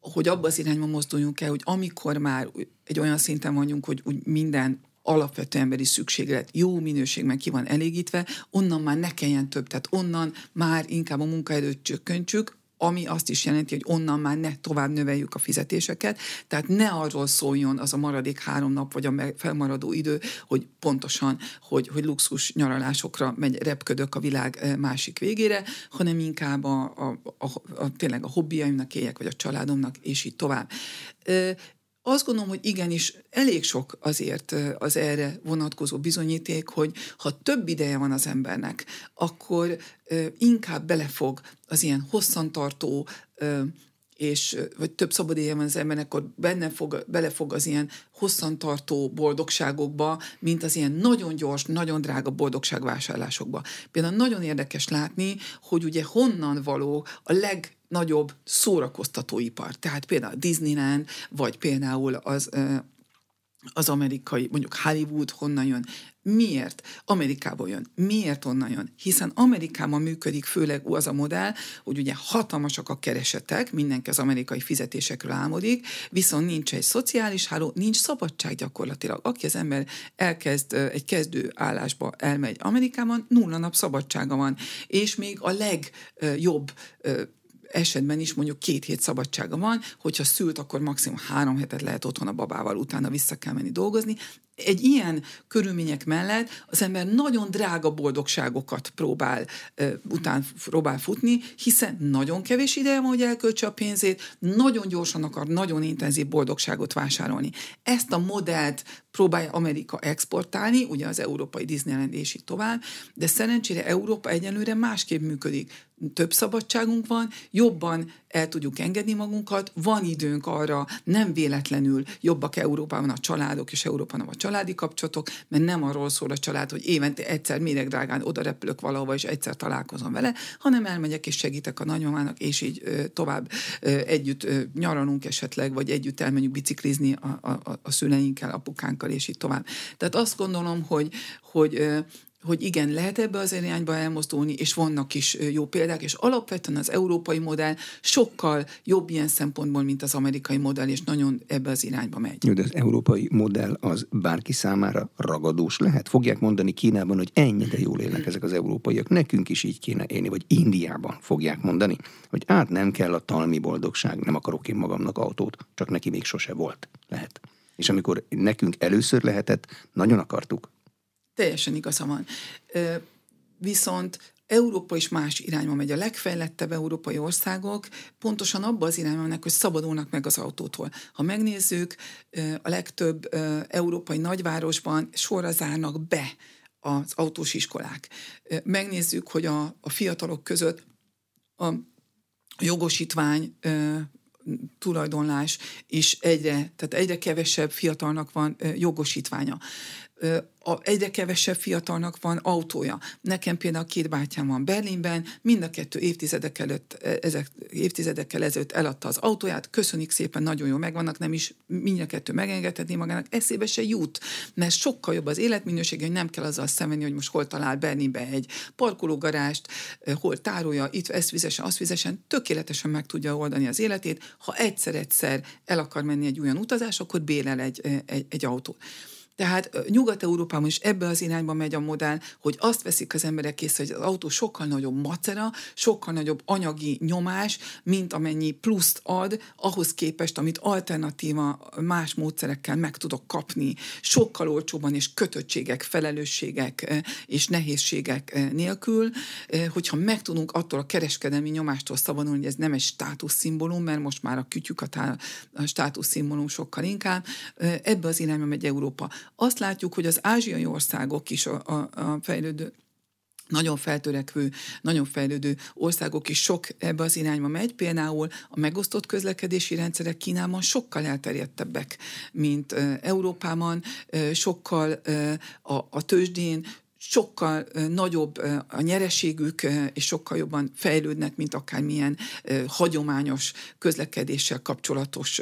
hogy abba az irányba mozduljunk el, hogy amikor már egy olyan szinten vagyunk, hogy úgy minden alapvető emberi szükséglet jó minőségben ki van elégítve, onnan már ne kelljen több, tehát onnan már inkább a munkaerőt csökkentsük, ami azt is jelenti, hogy onnan már ne tovább növeljük a fizetéseket, tehát ne arról szóljon az a maradék három nap, vagy a felmaradó idő, hogy pontosan, hogy, hogy luxus nyaralásokra megy, repködök a világ másik végére, hanem inkább a, a, a, a, tényleg a hobbiaimnak éljek, vagy a családomnak, és így tovább. Azt gondolom, hogy igenis elég sok azért az erre vonatkozó bizonyíték, hogy ha több ideje van az embernek, akkor inkább belefog az ilyen hosszantartó és, vagy több szabad éjjel van az embernek, akkor benne fog, belefog az ilyen hosszantartó boldogságokba, mint az ilyen nagyon gyors, nagyon drága boldogságvásárlásokba. Például nagyon érdekes látni, hogy ugye honnan való a leg nagyobb szórakoztatóipar. Tehát például Disneyland, vagy például az az amerikai, mondjuk Hollywood honnan jön, Miért? Amerikából jön. Miért onnan jön? Hiszen Amerikában működik főleg az a modell, hogy ugye hatalmasak a keresetek, mindenki az amerikai fizetésekről álmodik, viszont nincs egy szociális háló, nincs szabadság gyakorlatilag. Aki az ember elkezd egy kezdő állásba elmegy Amerikában, nulla nap szabadsága van, és még a legjobb esetben is mondjuk két hét szabadsága van, hogyha szült, akkor maximum három hetet lehet otthon a babával, utána vissza kell menni dolgozni. Egy ilyen körülmények mellett az ember nagyon drága boldogságokat próbál uh, után próbál futni, hiszen nagyon kevés ideje van, hogy elköltse a pénzét, nagyon gyorsan akar nagyon intenzív boldogságot vásárolni. Ezt a modellt próbálja Amerika exportálni, ugye az európai Disneyland és így tovább, de szerencsére Európa egyenlőre másképp működik több szabadságunk van, jobban el tudjuk engedni magunkat, van időnk arra, nem véletlenül jobbak Európában a családok, és Európában a családi kapcsolatok, mert nem arról szól a család, hogy évente egyszer méregdrágán oda repülök valahova, és egyszer találkozom vele, hanem elmegyek és segítek a nagymamának, és így tovább együtt nyaralunk esetleg, vagy együtt elmenjünk biciklizni a, a, a szüleinkkel, apukánkkal, és így tovább. Tehát azt gondolom, hogy, hogy hogy igen, lehet ebbe az irányba elmozdulni, és vannak is jó példák, és alapvetően az európai modell sokkal jobb ilyen szempontból, mint az amerikai modell, és nagyon ebbe az irányba megy. De az európai modell az bárki számára ragadós lehet? Fogják mondani Kínában, hogy ennyire jól élnek ezek az európaiak, nekünk is így kéne élni, vagy Indiában fogják mondani, hogy át nem kell a talmi boldogság, nem akarok én magamnak autót, csak neki még sose volt. Lehet. És amikor nekünk először lehetett, nagyon akartuk, Teljesen igaza van. Viszont Európa is más irányba megy. A legfejlettebb európai országok pontosan abba az irányba mennek, hogy szabadulnak meg az autótól. Ha megnézzük, a legtöbb európai nagyvárosban sorra zárnak be az autós iskolák. Megnézzük, hogy a, a fiatalok között a jogosítvány tulajdonlás is egyre, tehát egyre kevesebb fiatalnak van jogosítványa a, egyre kevesebb fiatalnak van autója. Nekem például két bátyám van Berlinben, mind a kettő évtizedek előtt, e, ezek évtizedekkel ezelőtt eladta az autóját, köszönik szépen, nagyon jó megvannak, nem is mind a kettő megengedhetné magának, eszébe se jut, mert sokkal jobb az életminősége, hogy nem kell azzal szemvenni, hogy most hol talál Berlinben egy parkológarást, e, hol tárolja, itt ezt fizessen, azt fizessen, tökéletesen meg tudja oldani az életét. Ha egyszer-egyszer el akar menni egy olyan utazás, akkor bérel egy, e, egy, egy autót. Tehát Nyugat-Európában is ebbe az irányba megy a modell, hogy azt veszik az emberek észre, hogy az autó sokkal nagyobb macera, sokkal nagyobb anyagi nyomás, mint amennyi pluszt ad, ahhoz képest, amit alternatíva más módszerekkel meg tudok kapni, sokkal olcsóban és kötöttségek, felelősségek és nehézségek nélkül, hogyha meg tudunk attól a kereskedelmi nyomástól szabadulni, hogy ez nem egy státuszszimbólum, mert most már a kütyük a, a státuszszimbólum sokkal inkább, ebbe az irányba megy Európa. Azt látjuk, hogy az ázsiai országok is a, a, a fejlődő nagyon feltörekvő, nagyon fejlődő országok is sok ebbe az irányba megy. Például a megosztott közlekedési rendszerek Kínában sokkal elterjedtebbek, mint Európában, sokkal a, a tőzsdén sokkal nagyobb a nyereségük, és sokkal jobban fejlődnek, mint akármilyen hagyományos közlekedéssel kapcsolatos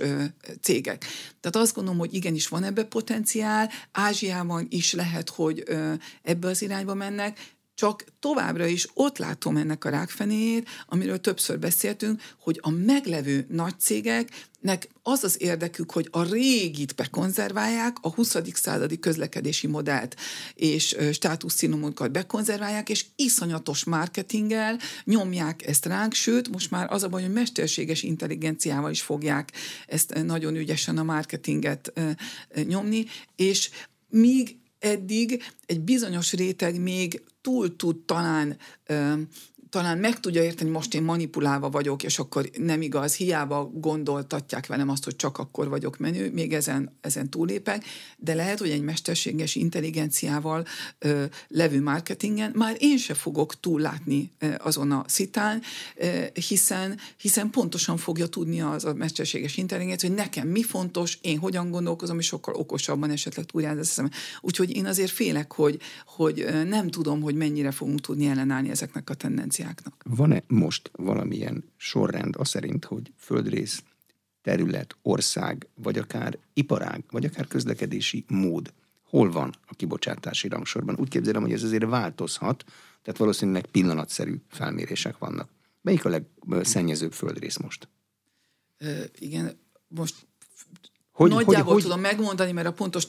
cégek. Tehát azt gondolom, hogy igenis van ebbe potenciál, Ázsiában is lehet, hogy ebbe az irányba mennek, csak továbbra is ott látom ennek a rákfenéjét, amiről többször beszéltünk, hogy a meglevő nagy cégeknek az az érdekük, hogy a régit bekonzerválják, a 20. századi közlekedési modellt és státuszszínumokat bekonzerválják, és iszonyatos marketinggel nyomják ezt ránk, sőt, most már az a baj, hogy mesterséges intelligenciával is fogják ezt nagyon ügyesen a marketinget nyomni, és míg eddig egy bizonyos réteg még túl tud talán talán meg tudja érteni, most én manipulálva vagyok, és akkor nem igaz, hiába gondoltatják velem azt, hogy csak akkor vagyok menő, még ezen, ezen túlépek, de lehet, hogy egy mesterséges intelligenciával ö, levő marketingen már én se fogok túllátni ö, azon a szitán, ö, hiszen, hiszen pontosan fogja tudni az a mesterséges intelligencia, hogy nekem mi fontos, én hogyan gondolkozom, és sokkal okosabban esetleg túljáz eszem. Úgyhogy én azért félek, hogy, hogy nem tudom, hogy mennyire fogunk tudni ellenállni ezeknek a tendenciáknak. Van-e most valamilyen sorrend az szerint, hogy földrész, terület, ország, vagy akár iparág, vagy akár közlekedési mód hol van a kibocsátási rangsorban? Úgy képzelem, hogy ez azért változhat, tehát valószínűleg pillanatszerű felmérések vannak. Melyik a legszennyezőbb földrész most? Ö, igen, most hogy, Nagyjából hogy, tudom hogy... megmondani, mert a pontos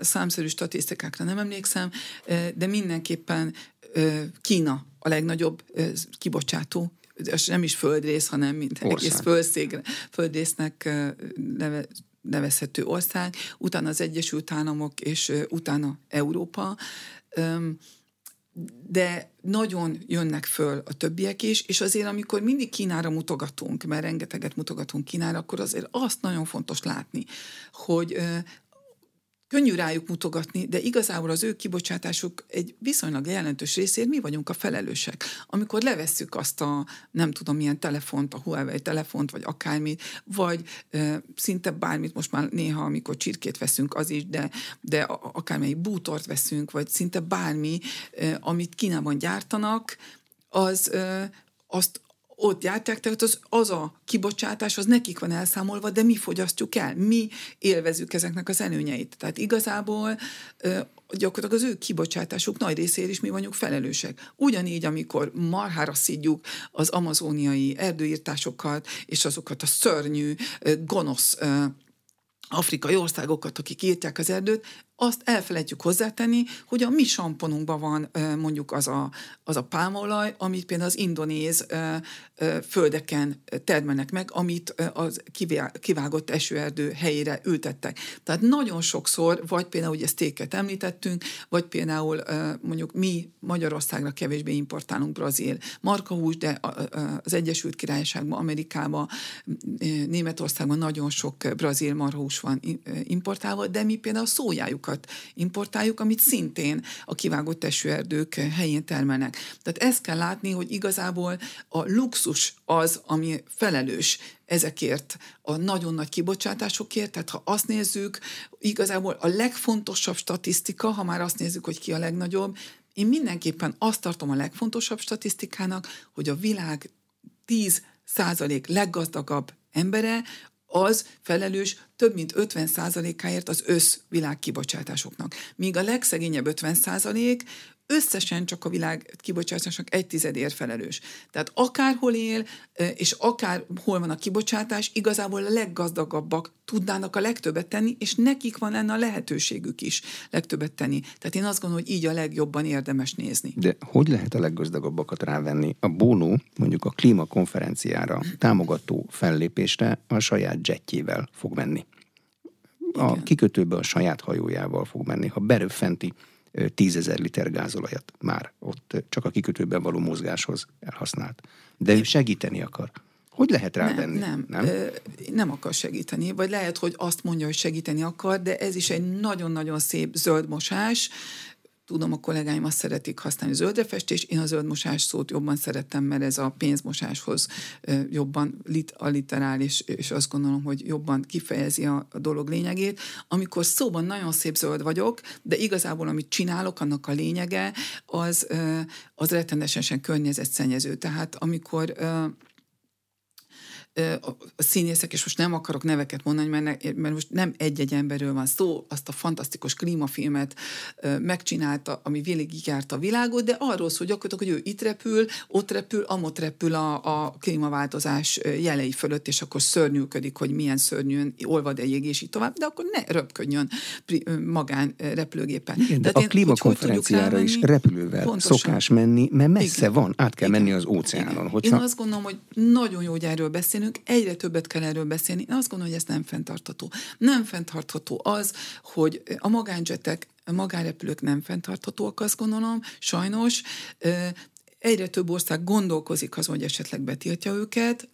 számszerű statisztikákra nem emlékszem, de mindenképpen Kína a legnagyobb kibocsátó, és nem is földrész, hanem mint ország. egész földszég, földrésznek neve, nevezhető ország, utána az Egyesült Államok, és utána Európa de nagyon jönnek föl a többiek is, és azért amikor mindig Kínára mutogatunk, mert rengeteget mutogatunk Kínára, akkor azért azt nagyon fontos látni, hogy Könnyű rájuk mutogatni, de igazából az ő kibocsátásuk egy viszonylag jelentős részért mi vagyunk a felelősek. Amikor levesszük azt a nem tudom milyen telefont, a Huawei telefont, vagy akármit, vagy e, szinte bármit, most már néha, amikor csirkét veszünk, az is, de, de akármelyik bútort veszünk, vagy szinte bármi, e, amit Kínában gyártanak, az, e, azt ott gyártják, tehát az, az a kibocsátás, az nekik van elszámolva, de mi fogyasztjuk el, mi élvezünk ezeknek az előnyeit. Tehát igazából gyakorlatilag az ő kibocsátásuk nagy részéért is mi vagyunk felelősek. Ugyanígy, amikor marhára szidjuk az amazóniai erdőírtásokat, és azokat a szörnyű, gonosz afrikai országokat, akik írtják az erdőt, azt elfelejtjük hozzátenni, hogy a mi samponunkban van mondjuk az a, az a pálmaolaj, amit például az indonéz földeken termelnek meg, amit az kivágott esőerdő helyére ültettek. Tehát nagyon sokszor, vagy például ugye sztéket említettünk, vagy például mondjuk mi Magyarországra kevésbé importálunk brazil markahús, de az Egyesült Királyságban, Amerikában, Németországban nagyon sok brazil marhahús van importálva, de mi például szójájuk erdőfákat importáljuk, amit szintén a kivágott esőerdők helyén termelnek. Tehát ezt kell látni, hogy igazából a luxus az, ami felelős ezekért a nagyon nagy kibocsátásokért, tehát ha azt nézzük, igazából a legfontosabb statisztika, ha már azt nézzük, hogy ki a legnagyobb, én mindenképpen azt tartom a legfontosabb statisztikának, hogy a világ 10 százalék leggazdagabb embere az felelős több mint 50%-áért az összvilág kibocsátásoknak. Míg a legszegényebb 50% összesen csak a világ kibocsátásnak egy tizedért felelős. Tehát akárhol él, és akárhol van a kibocsátás, igazából a leggazdagabbak tudnának a legtöbbet tenni, és nekik van lenne a lehetőségük is legtöbbet tenni. Tehát én azt gondolom, hogy így a legjobban érdemes nézni. De hogy lehet a leggazdagabbakat rávenni? A Bono mondjuk a klímakonferenciára támogató fellépésre a saját jetjével fog menni. A Igen. kikötőbe a saját hajójával fog menni. Ha beröffenti tízezer liter gázolajat már ott csak a kikötőben való mozgáshoz elhasznált. De ő segíteni akar. Hogy lehet rá nem, Nem, nem? Ö, nem akar segíteni, vagy lehet, hogy azt mondja, hogy segíteni akar, de ez is egy nagyon-nagyon szép zöld mosás, Tudom, a kollégáim azt szeretik használni zöldre festés, én a zöldmosás szót jobban szerettem, mert ez a pénzmosáshoz jobban lit, literál, és, és azt gondolom, hogy jobban kifejezi a, a dolog lényegét. Amikor szóban nagyon szép zöld vagyok, de igazából amit csinálok, annak a lényege, az, az rettenetesen környezetszennyező. Tehát amikor a színészek, és most nem akarok neveket mondani, mert, ne, mert most nem egy-egy emberről van szó, azt a fantasztikus klímafilmet megcsinálta, ami végig járt a világot, de arról szól gyakorlatilag, hogy ő itt repül, ott repül, amott repül a, a klímaváltozás jelei fölött, és akkor szörnyűködik, hogy milyen szörnyűen olvad egy és így tovább, de akkor ne röpködjön magán repülőgépen. Igen, de a klímakonferenciára is repülővel Pontosan. szokás menni, mert messze Igen. van, át kell Igen. menni az óceánon. Hogyha... Én azt gondolom, hogy nagyon jó, hogy erről beszélünk, beszélünk, egyre többet kell erről beszélni. Én azt gondolom, hogy ez nem fenntartható. Nem fenntartható az, hogy a magánjetek, a magánrepülők nem fenntarthatóak, azt gondolom, sajnos egyre több ország gondolkozik azon, hogy esetleg betiltja őket,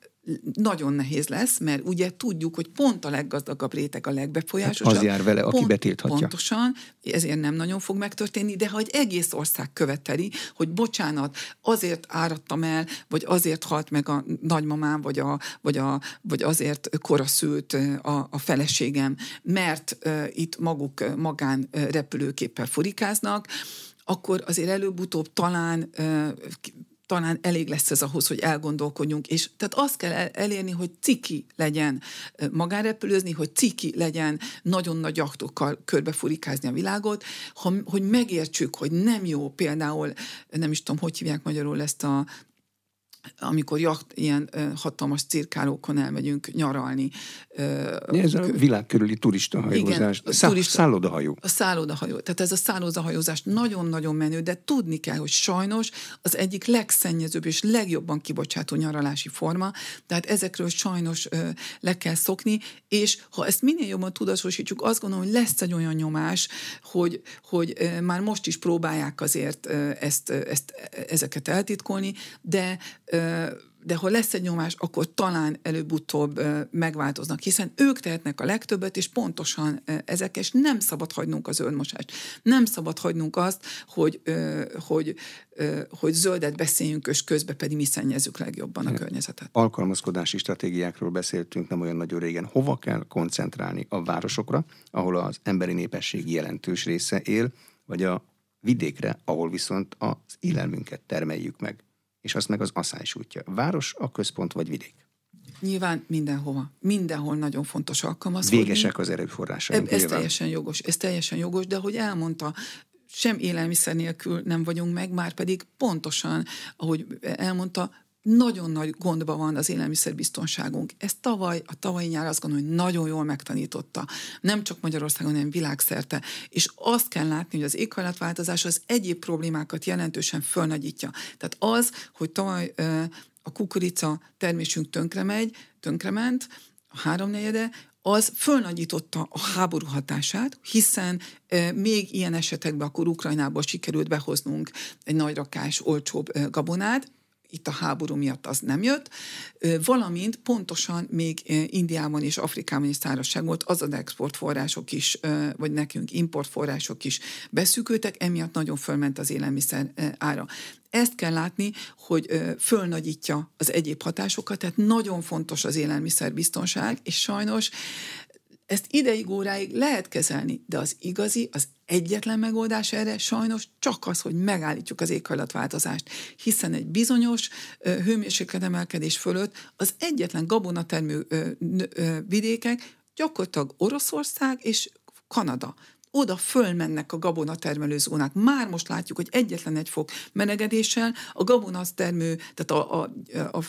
nagyon nehéz lesz, mert ugye tudjuk, hogy pont a leggazdagabb réteg a legbefolyásosabb. Hát az jár vele, aki pont, betilthatja. Pontosan, ezért nem nagyon fog megtörténni, de ha egy egész ország követeli, hogy bocsánat, azért áradtam el, vagy azért halt meg a nagymamám, vagy, a, vagy, a, vagy azért koraszült a, a feleségem, mert uh, itt maguk magán repülőképpel furikáznak, akkor azért előbb-utóbb talán uh, talán elég lesz ez ahhoz, hogy elgondolkodjunk, és tehát azt kell elérni, hogy ciki legyen magánrepülőzni, hogy ciki legyen nagyon nagy jachtokkal körbefurikázni a világot, hogy megértsük, hogy nem jó például, nem is tudom, hogy hívják magyarul ezt a amikor jacht, ilyen hatalmas cirkálókon elmegyünk nyaralni. Ez a világ körüli turista hajózás. Igen, Szá- turista, szállodahajó. A szállodahajó. Tehát ez a szállodahajózás nagyon-nagyon menő, de tudni kell, hogy sajnos az egyik legszennyezőbb és legjobban kibocsátó nyaralási forma, tehát ezekről sajnos le kell szokni, és ha ezt minél jobban tudatosítjuk, azt gondolom, hogy lesz egy olyan nyomás, hogy, hogy már most is próbálják azért ezt, ezt, ezeket eltitkolni, de de ha lesz egy nyomás, akkor talán előbb-utóbb megváltoznak, hiszen ők tehetnek a legtöbbet, és pontosan ezek, és nem szabad hagynunk az önmosást. Nem szabad hagynunk azt, hogy, hogy, hogy zöldet beszéljünk, és közben pedig mi szennyezzük legjobban a környezetet. Alkalmazkodási stratégiákról beszéltünk nem olyan nagyon régen. Hova kell koncentrálni a városokra, ahol az emberi népesség jelentős része él, vagy a vidékre, ahol viszont az élelmünket termeljük meg? És azt meg az asszály útja. Város, a központ vagy vidék? Nyilván mindenhova. Mindenhol nagyon fontos alkalmazkodni. Végesek az erőforrásaink. Ez teljesen jogos, ez teljesen jogos, de ahogy elmondta, sem élelmiszer nélkül nem vagyunk meg, már pedig pontosan, ahogy elmondta, nagyon nagy gondban van az élelmiszerbiztonságunk. Ez tavaly, a tavalyi nyár azt gondolom, hogy nagyon jól megtanította. Nem csak Magyarországon, hanem világszerte. És azt kell látni, hogy az éghajlatváltozás az egyéb problémákat jelentősen fölnagyítja. Tehát az, hogy tavaly a kukorica termésünk tönkre megy, tönkrement, a háromnegyede, az fölnagyította a háború hatását, hiszen e, még ilyen esetekben akkor Ukrajnából sikerült behoznunk egy nagy rakás, olcsóbb e, gabonát, itt a háború miatt az nem jött, valamint pontosan még Indiában és Afrikában is szárazság volt, az az exportforrások is, vagy nekünk importforrások is beszűkültek, emiatt nagyon fölment az élelmiszer ára. Ezt kell látni, hogy fölnagyítja az egyéb hatásokat, tehát nagyon fontos az élelmiszerbiztonság, és sajnos ezt ideig, óráig lehet kezelni, de az igazi, az egyetlen megoldás erre sajnos csak az, hogy megállítjuk az éghajlatváltozást, hiszen egy bizonyos hőmérsékletemelkedés fölött az egyetlen gabonatermő vidékek gyakorlatilag Oroszország és Kanada oda fölmennek a gabonatermelő zónák. Már most látjuk, hogy egyetlen egy fok melegedéssel a gabonatermő, tehát a, a, a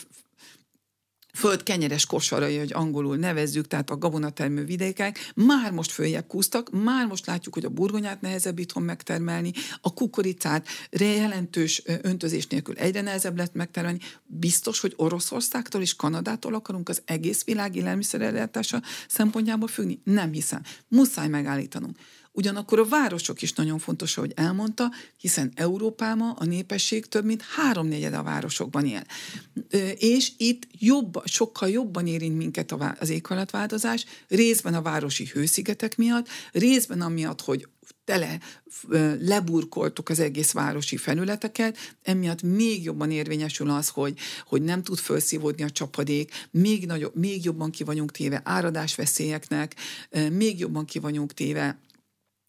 föld kenyeres kosarai, hogy angolul nevezzük, tehát a gabonatermő vidékek, már most följebb kúztak, már most látjuk, hogy a burgonyát nehezebb itthon megtermelni, a kukoricát jelentős öntözés nélkül egyre nehezebb lett megtermelni. Biztos, hogy Oroszországtól és Kanadától akarunk az egész világ élelmiszerellátása szempontjából függni? Nem hiszem. Muszáj megállítanunk. Ugyanakkor a városok is nagyon fontos, hogy elmondta, hiszen Európában a népesség több mint háromnegyed a városokban él. És itt jobb, sokkal jobban érint minket az éghajlatváltozás, részben a városi hőszigetek miatt, részben amiatt, hogy tele leburkoltuk az egész városi felületeket, emiatt még jobban érvényesül az, hogy, hogy nem tud felszívódni a csapadék, még, nagyobb, még jobban ki vagyunk téve áradásveszélyeknek, még jobban ki vagyunk téve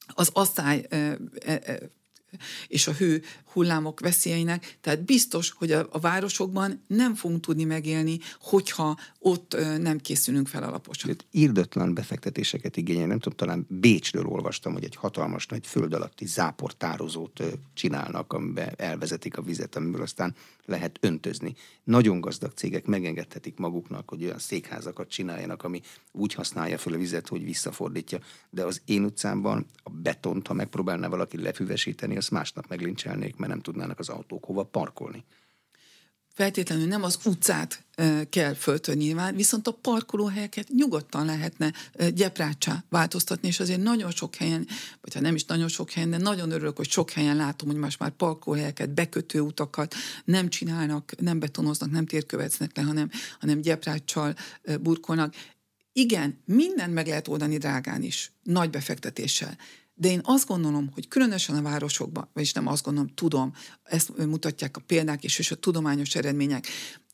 az asszály és a hő hullámok veszélyeinek, tehát biztos, hogy a, a városokban nem fogunk tudni megélni, hogyha ott ö, nem készülünk fel alaposan. Itt írdetlen befektetéseket igényel, nem tudom, talán Bécsről olvastam, hogy egy hatalmas nagy föld alatti záportározót csinálnak, amiben elvezetik a vizet, amiből aztán lehet öntözni. Nagyon gazdag cégek megengedhetik maguknak, hogy olyan székházakat csináljanak, ami úgy használja fel a vizet, hogy visszafordítja. De az én utcámban a betont, ha megpróbálná valaki lefüvesíteni, azt másnap meglincselnék, mert nem tudnának az autók hova parkolni. feltétlenül nem az utcát kell föltörni nyilván, viszont a parkolóhelyeket nyugodtan lehetne gyeprácsá változtatni, és azért nagyon sok helyen, vagy ha nem is nagyon sok helyen, de nagyon örülök, hogy sok helyen látom, hogy most már parkolóhelyeket, bekötő utakat nem csinálnak, nem betonoznak, nem térkövetsznek le, hanem, hanem gyepráccsal burkolnak. Igen, mindent meg lehet oldani drágán is, nagy befektetéssel. De én azt gondolom, hogy különösen a városokban, vagyis nem azt gondolom, tudom, ezt mutatják a példák és, és a tudományos eredmények,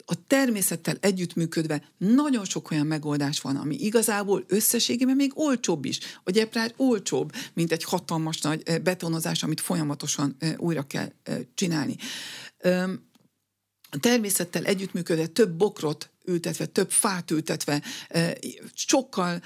a természettel együttműködve nagyon sok olyan megoldás van, ami igazából összességében még olcsóbb is. A gyeprágy olcsóbb, mint egy hatalmas nagy betonozás, amit folyamatosan újra kell csinálni. A természettel együttműködve több bokrot ültetve, több fát ültetve, sokkal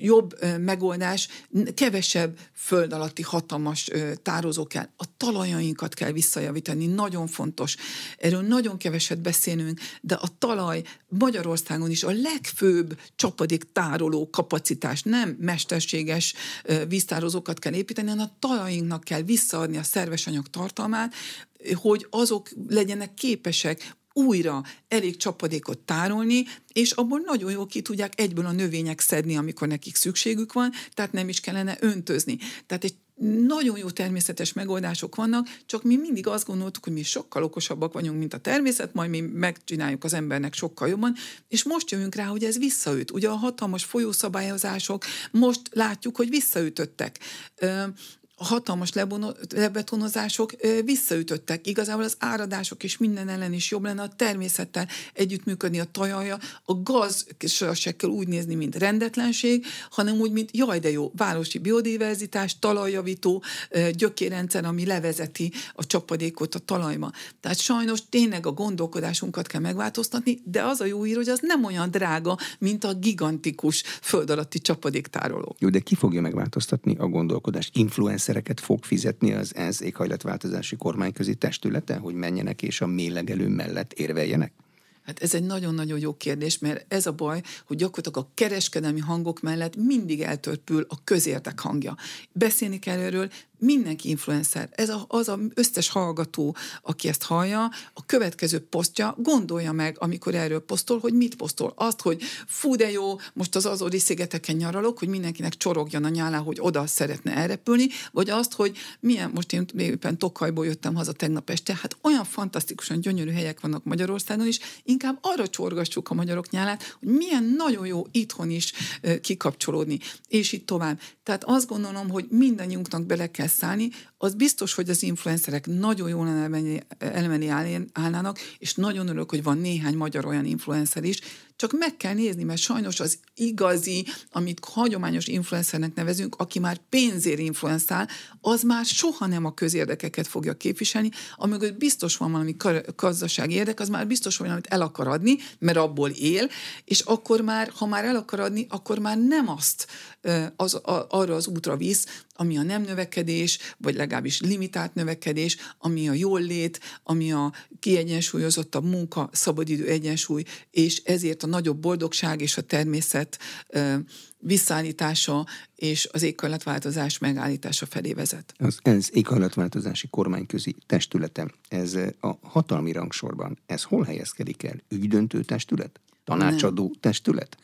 jobb megoldás, kevesebb föld alatti hatalmas tározó kell. A talajainkat kell visszajavítani, nagyon fontos. Erről nagyon keveset beszélünk, de a talaj Magyarországon is a legfőbb csapadék tároló kapacitás, nem mesterséges víztározókat kell építeni, hanem a talajainknak kell visszaadni a szerves anyag tartalmát, hogy azok legyenek képesek újra elég csapadékot tárolni, és abból nagyon jól ki tudják egyből a növények szedni, amikor nekik szükségük van, tehát nem is kellene öntözni. Tehát egy nagyon jó természetes megoldások vannak, csak mi mindig azt gondoltuk, hogy mi sokkal okosabbak vagyunk, mint a természet, majd mi megcsináljuk az embernek sokkal jobban, és most jövünk rá, hogy ez visszaüt. Ugye a hatalmas folyószabályozások most látjuk, hogy visszaütöttek a hatalmas lebetonozások visszaütöttek. Igazából az áradások és minden ellen is jobb lenne a természettel együttműködni a tajaja. A gaz se kell úgy nézni, mint rendetlenség, hanem úgy, mint jaj de jó, városi biodiverzitás, talajjavító gyökérrendszer, ami levezeti a csapadékot a talajba. Tehát sajnos tényleg a gondolkodásunkat kell megváltoztatni, de az a jó ír, hogy az nem olyan drága, mint a gigantikus föld alatti csapadéktároló. Jó, de ki fogja megváltoztatni a gondolkodást? Influencer pénzszereket fog fizetni az ENSZ éghajlatváltozási kormányközi testülete, hogy menjenek és a mélegelő mellett érveljenek? Hát ez egy nagyon-nagyon jó kérdés, mert ez a baj, hogy gyakorlatilag a kereskedelmi hangok mellett mindig eltörpül a közértek hangja. Beszélni kell erről, mindenki influencer. Ez a, az az összes hallgató, aki ezt hallja, a következő posztja gondolja meg, amikor erről posztol, hogy mit posztol. Azt, hogy fú, de jó, most az Azori szigeteken nyaralok, hogy mindenkinek csorogjon a nyálá, hogy oda szeretne elrepülni, vagy azt, hogy milyen, most én éppen Tokajból jöttem haza tegnap este, hát olyan fantasztikusan gyönyörű helyek vannak Magyarországon is, inkább arra csorgassuk a magyarok nyálát, hogy milyen nagyon jó itthon is kikapcsolódni, és így tovább. Tehát azt gondolom, hogy mindannyiunknak bele kell szállni, az biztos, hogy az influencerek nagyon jól elmenni, állnának, és nagyon örülök, hogy van néhány magyar olyan influencer is, csak meg kell nézni, mert sajnos az igazi, amit hagyományos influencernek nevezünk, aki már pénzért influenszál, az már soha nem a közérdekeket fogja képviselni, amögött biztos van valami gazdasági érdek, az már biztos van, amit el akar adni, mert abból él, és akkor már, ha már el akar adni, akkor már nem azt az, a, arra az útra visz, ami a nem növekedés, vagy legalábbis limitált növekedés, ami a jól lét, ami a kiegyensúlyozottabb munka, szabadidő egyensúly, és ezért a nagyobb boldogság és a természet visszaállítása és az éghajlatváltozás megállítása felé vezet. Az ENSZ éghajlatváltozási kormányközi testülete, ez a hatalmi rangsorban, ez hol helyezkedik el? Ügydöntő testület? Tanácsadó Nem. testület?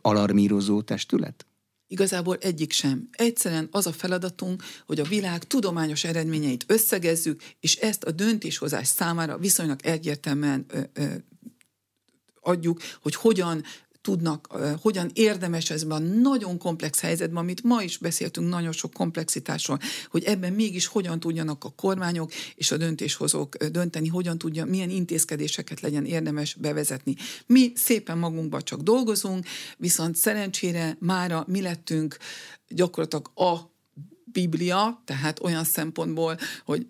Alarmírozó testület? Igazából egyik sem. Egyszerűen az a feladatunk, hogy a világ tudományos eredményeit összegezzük, és ezt a döntéshozás számára viszonylag egyértelműen ö, ö, adjuk, hogy hogyan tudnak, hogyan érdemes ezben a nagyon komplex helyzetben, amit ma is beszéltünk nagyon sok komplexitásról, hogy ebben mégis hogyan tudjanak a kormányok és a döntéshozók dönteni, hogyan tudja, milyen intézkedéseket legyen érdemes bevezetni. Mi szépen magunkban csak dolgozunk, viszont szerencsére mára mi lettünk gyakorlatilag a Biblia, tehát olyan szempontból, hogy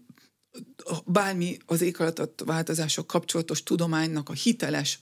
bármi az éghajlatváltozások kapcsolatos tudománynak a hiteles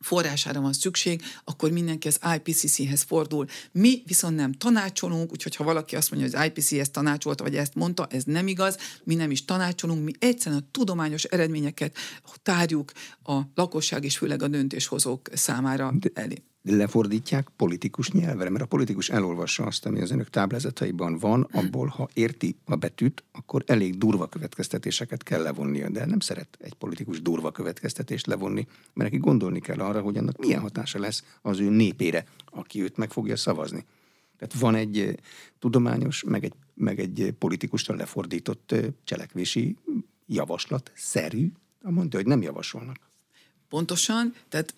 forrására van szükség, akkor mindenki az IPCC-hez fordul. Mi viszont nem tanácsolunk, úgyhogy ha valaki azt mondja, hogy az IPCC ezt tanácsolta, vagy ezt mondta, ez nem igaz, mi nem is tanácsolunk, mi egyszerűen a tudományos eredményeket tárjuk a lakosság és főleg a döntéshozók számára elé. Lefordítják politikus nyelvre, mert a politikus elolvassa azt, ami az önök táblázataiban van, abból, ha érti a betűt, akkor elég durva következtetéseket kell levonnia, de nem szeret egy politikus durva következtetést levonni, mert neki gondolni kell arra, hogy annak milyen hatása lesz az ő népére, aki őt meg fogja szavazni. Tehát van egy eh, tudományos, meg egy, meg egy politikusra lefordított eh, cselekvési javaslat szerű, mondja, hogy nem javasolnak. Pontosan, tehát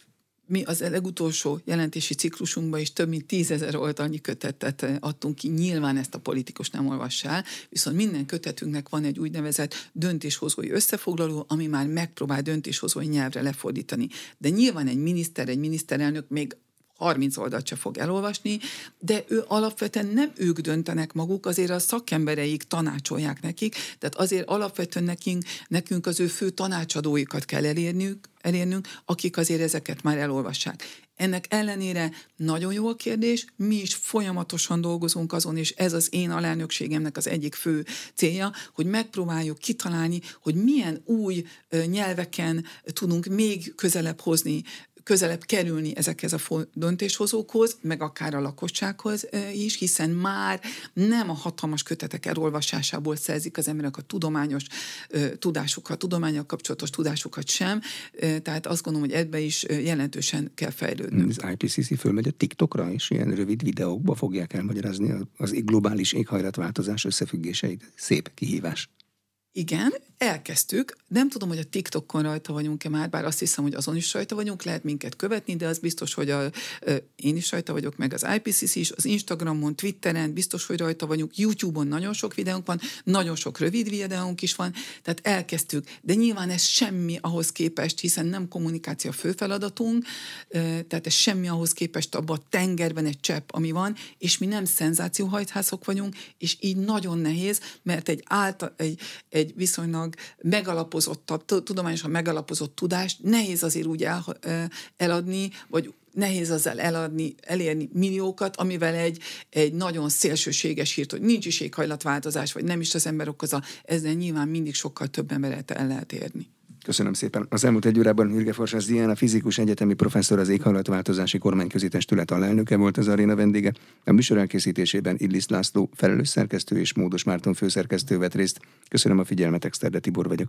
mi az legutolsó jelentési ciklusunkban is több mint tízezer oldalnyi kötetet eh, adtunk ki. Nyilván ezt a politikus nem olvassa el, viszont minden kötetünknek van egy úgynevezett döntéshozói összefoglaló, ami már megpróbál döntéshozói nyelvre lefordítani. De nyilván egy miniszter, egy miniszterelnök még 30 oldalt se fog elolvasni, de ő alapvetően nem ők döntenek maguk, azért a szakembereik tanácsolják nekik, tehát azért alapvetően nekünk, nekünk az ő fő tanácsadóikat kell elérnünk, elérnünk, akik azért ezeket már elolvassák. Ennek ellenére nagyon jó a kérdés, mi is folyamatosan dolgozunk azon, és ez az én alelnökségemnek az egyik fő célja, hogy megpróbáljuk kitalálni, hogy milyen új nyelveken tudunk még közelebb hozni közelebb kerülni ezekhez a döntéshozókhoz, meg akár a lakossághoz is, hiszen már nem a hatalmas kötetek elolvasásából szerzik az emberek a tudományos tudásukat, tudományok kapcsolatos tudásukat sem, tehát azt gondolom, hogy ebbe is jelentősen kell fejlődni. Az IPCC fölmegy a TikTokra, és ilyen rövid videókba fogják elmagyarázni az globális éghajlatváltozás összefüggéseit. Szép kihívás. Igen, elkezdtük. Nem tudom, hogy a TikTokon rajta vagyunk-e már, bár azt hiszem, hogy azon is rajta vagyunk, lehet minket követni, de az biztos, hogy a, én is rajta vagyok, meg az IPCC is, az Instagramon, Twitteren biztos, hogy rajta vagyunk, YouTube-on nagyon sok videónk van, nagyon sok rövid videónk is van, tehát elkezdtük. De nyilván ez semmi ahhoz képest, hiszen nem kommunikáció a fő feladatunk, tehát ez semmi ahhoz képest abban a tengerben egy csepp, ami van, és mi nem szenzációhajthászok vagyunk, és így nagyon nehéz, mert egy, által, egy, egy viszonylag megalapozottabb, tudományosan megalapozott tudást nehéz azért úgy el, eladni, vagy nehéz azzal eladni, elérni milliókat, amivel egy, egy nagyon szélsőséges hírt, hogy nincs is éghajlatváltozás, vagy nem is az ember okozza, ezzel nyilván mindig sokkal több emberet el lehet érni. Köszönöm szépen. Az elmúlt egy órában Hürge Forsas Diana, fizikus egyetemi professzor, az éghajlatváltozási kormányközi testület alelnöke volt az aréna vendége. A műsor elkészítésében Illis László, felelős szerkesztő és Módos Márton főszerkesztő vett részt. Köszönöm a figyelmet, Exterde Tibor vagyok.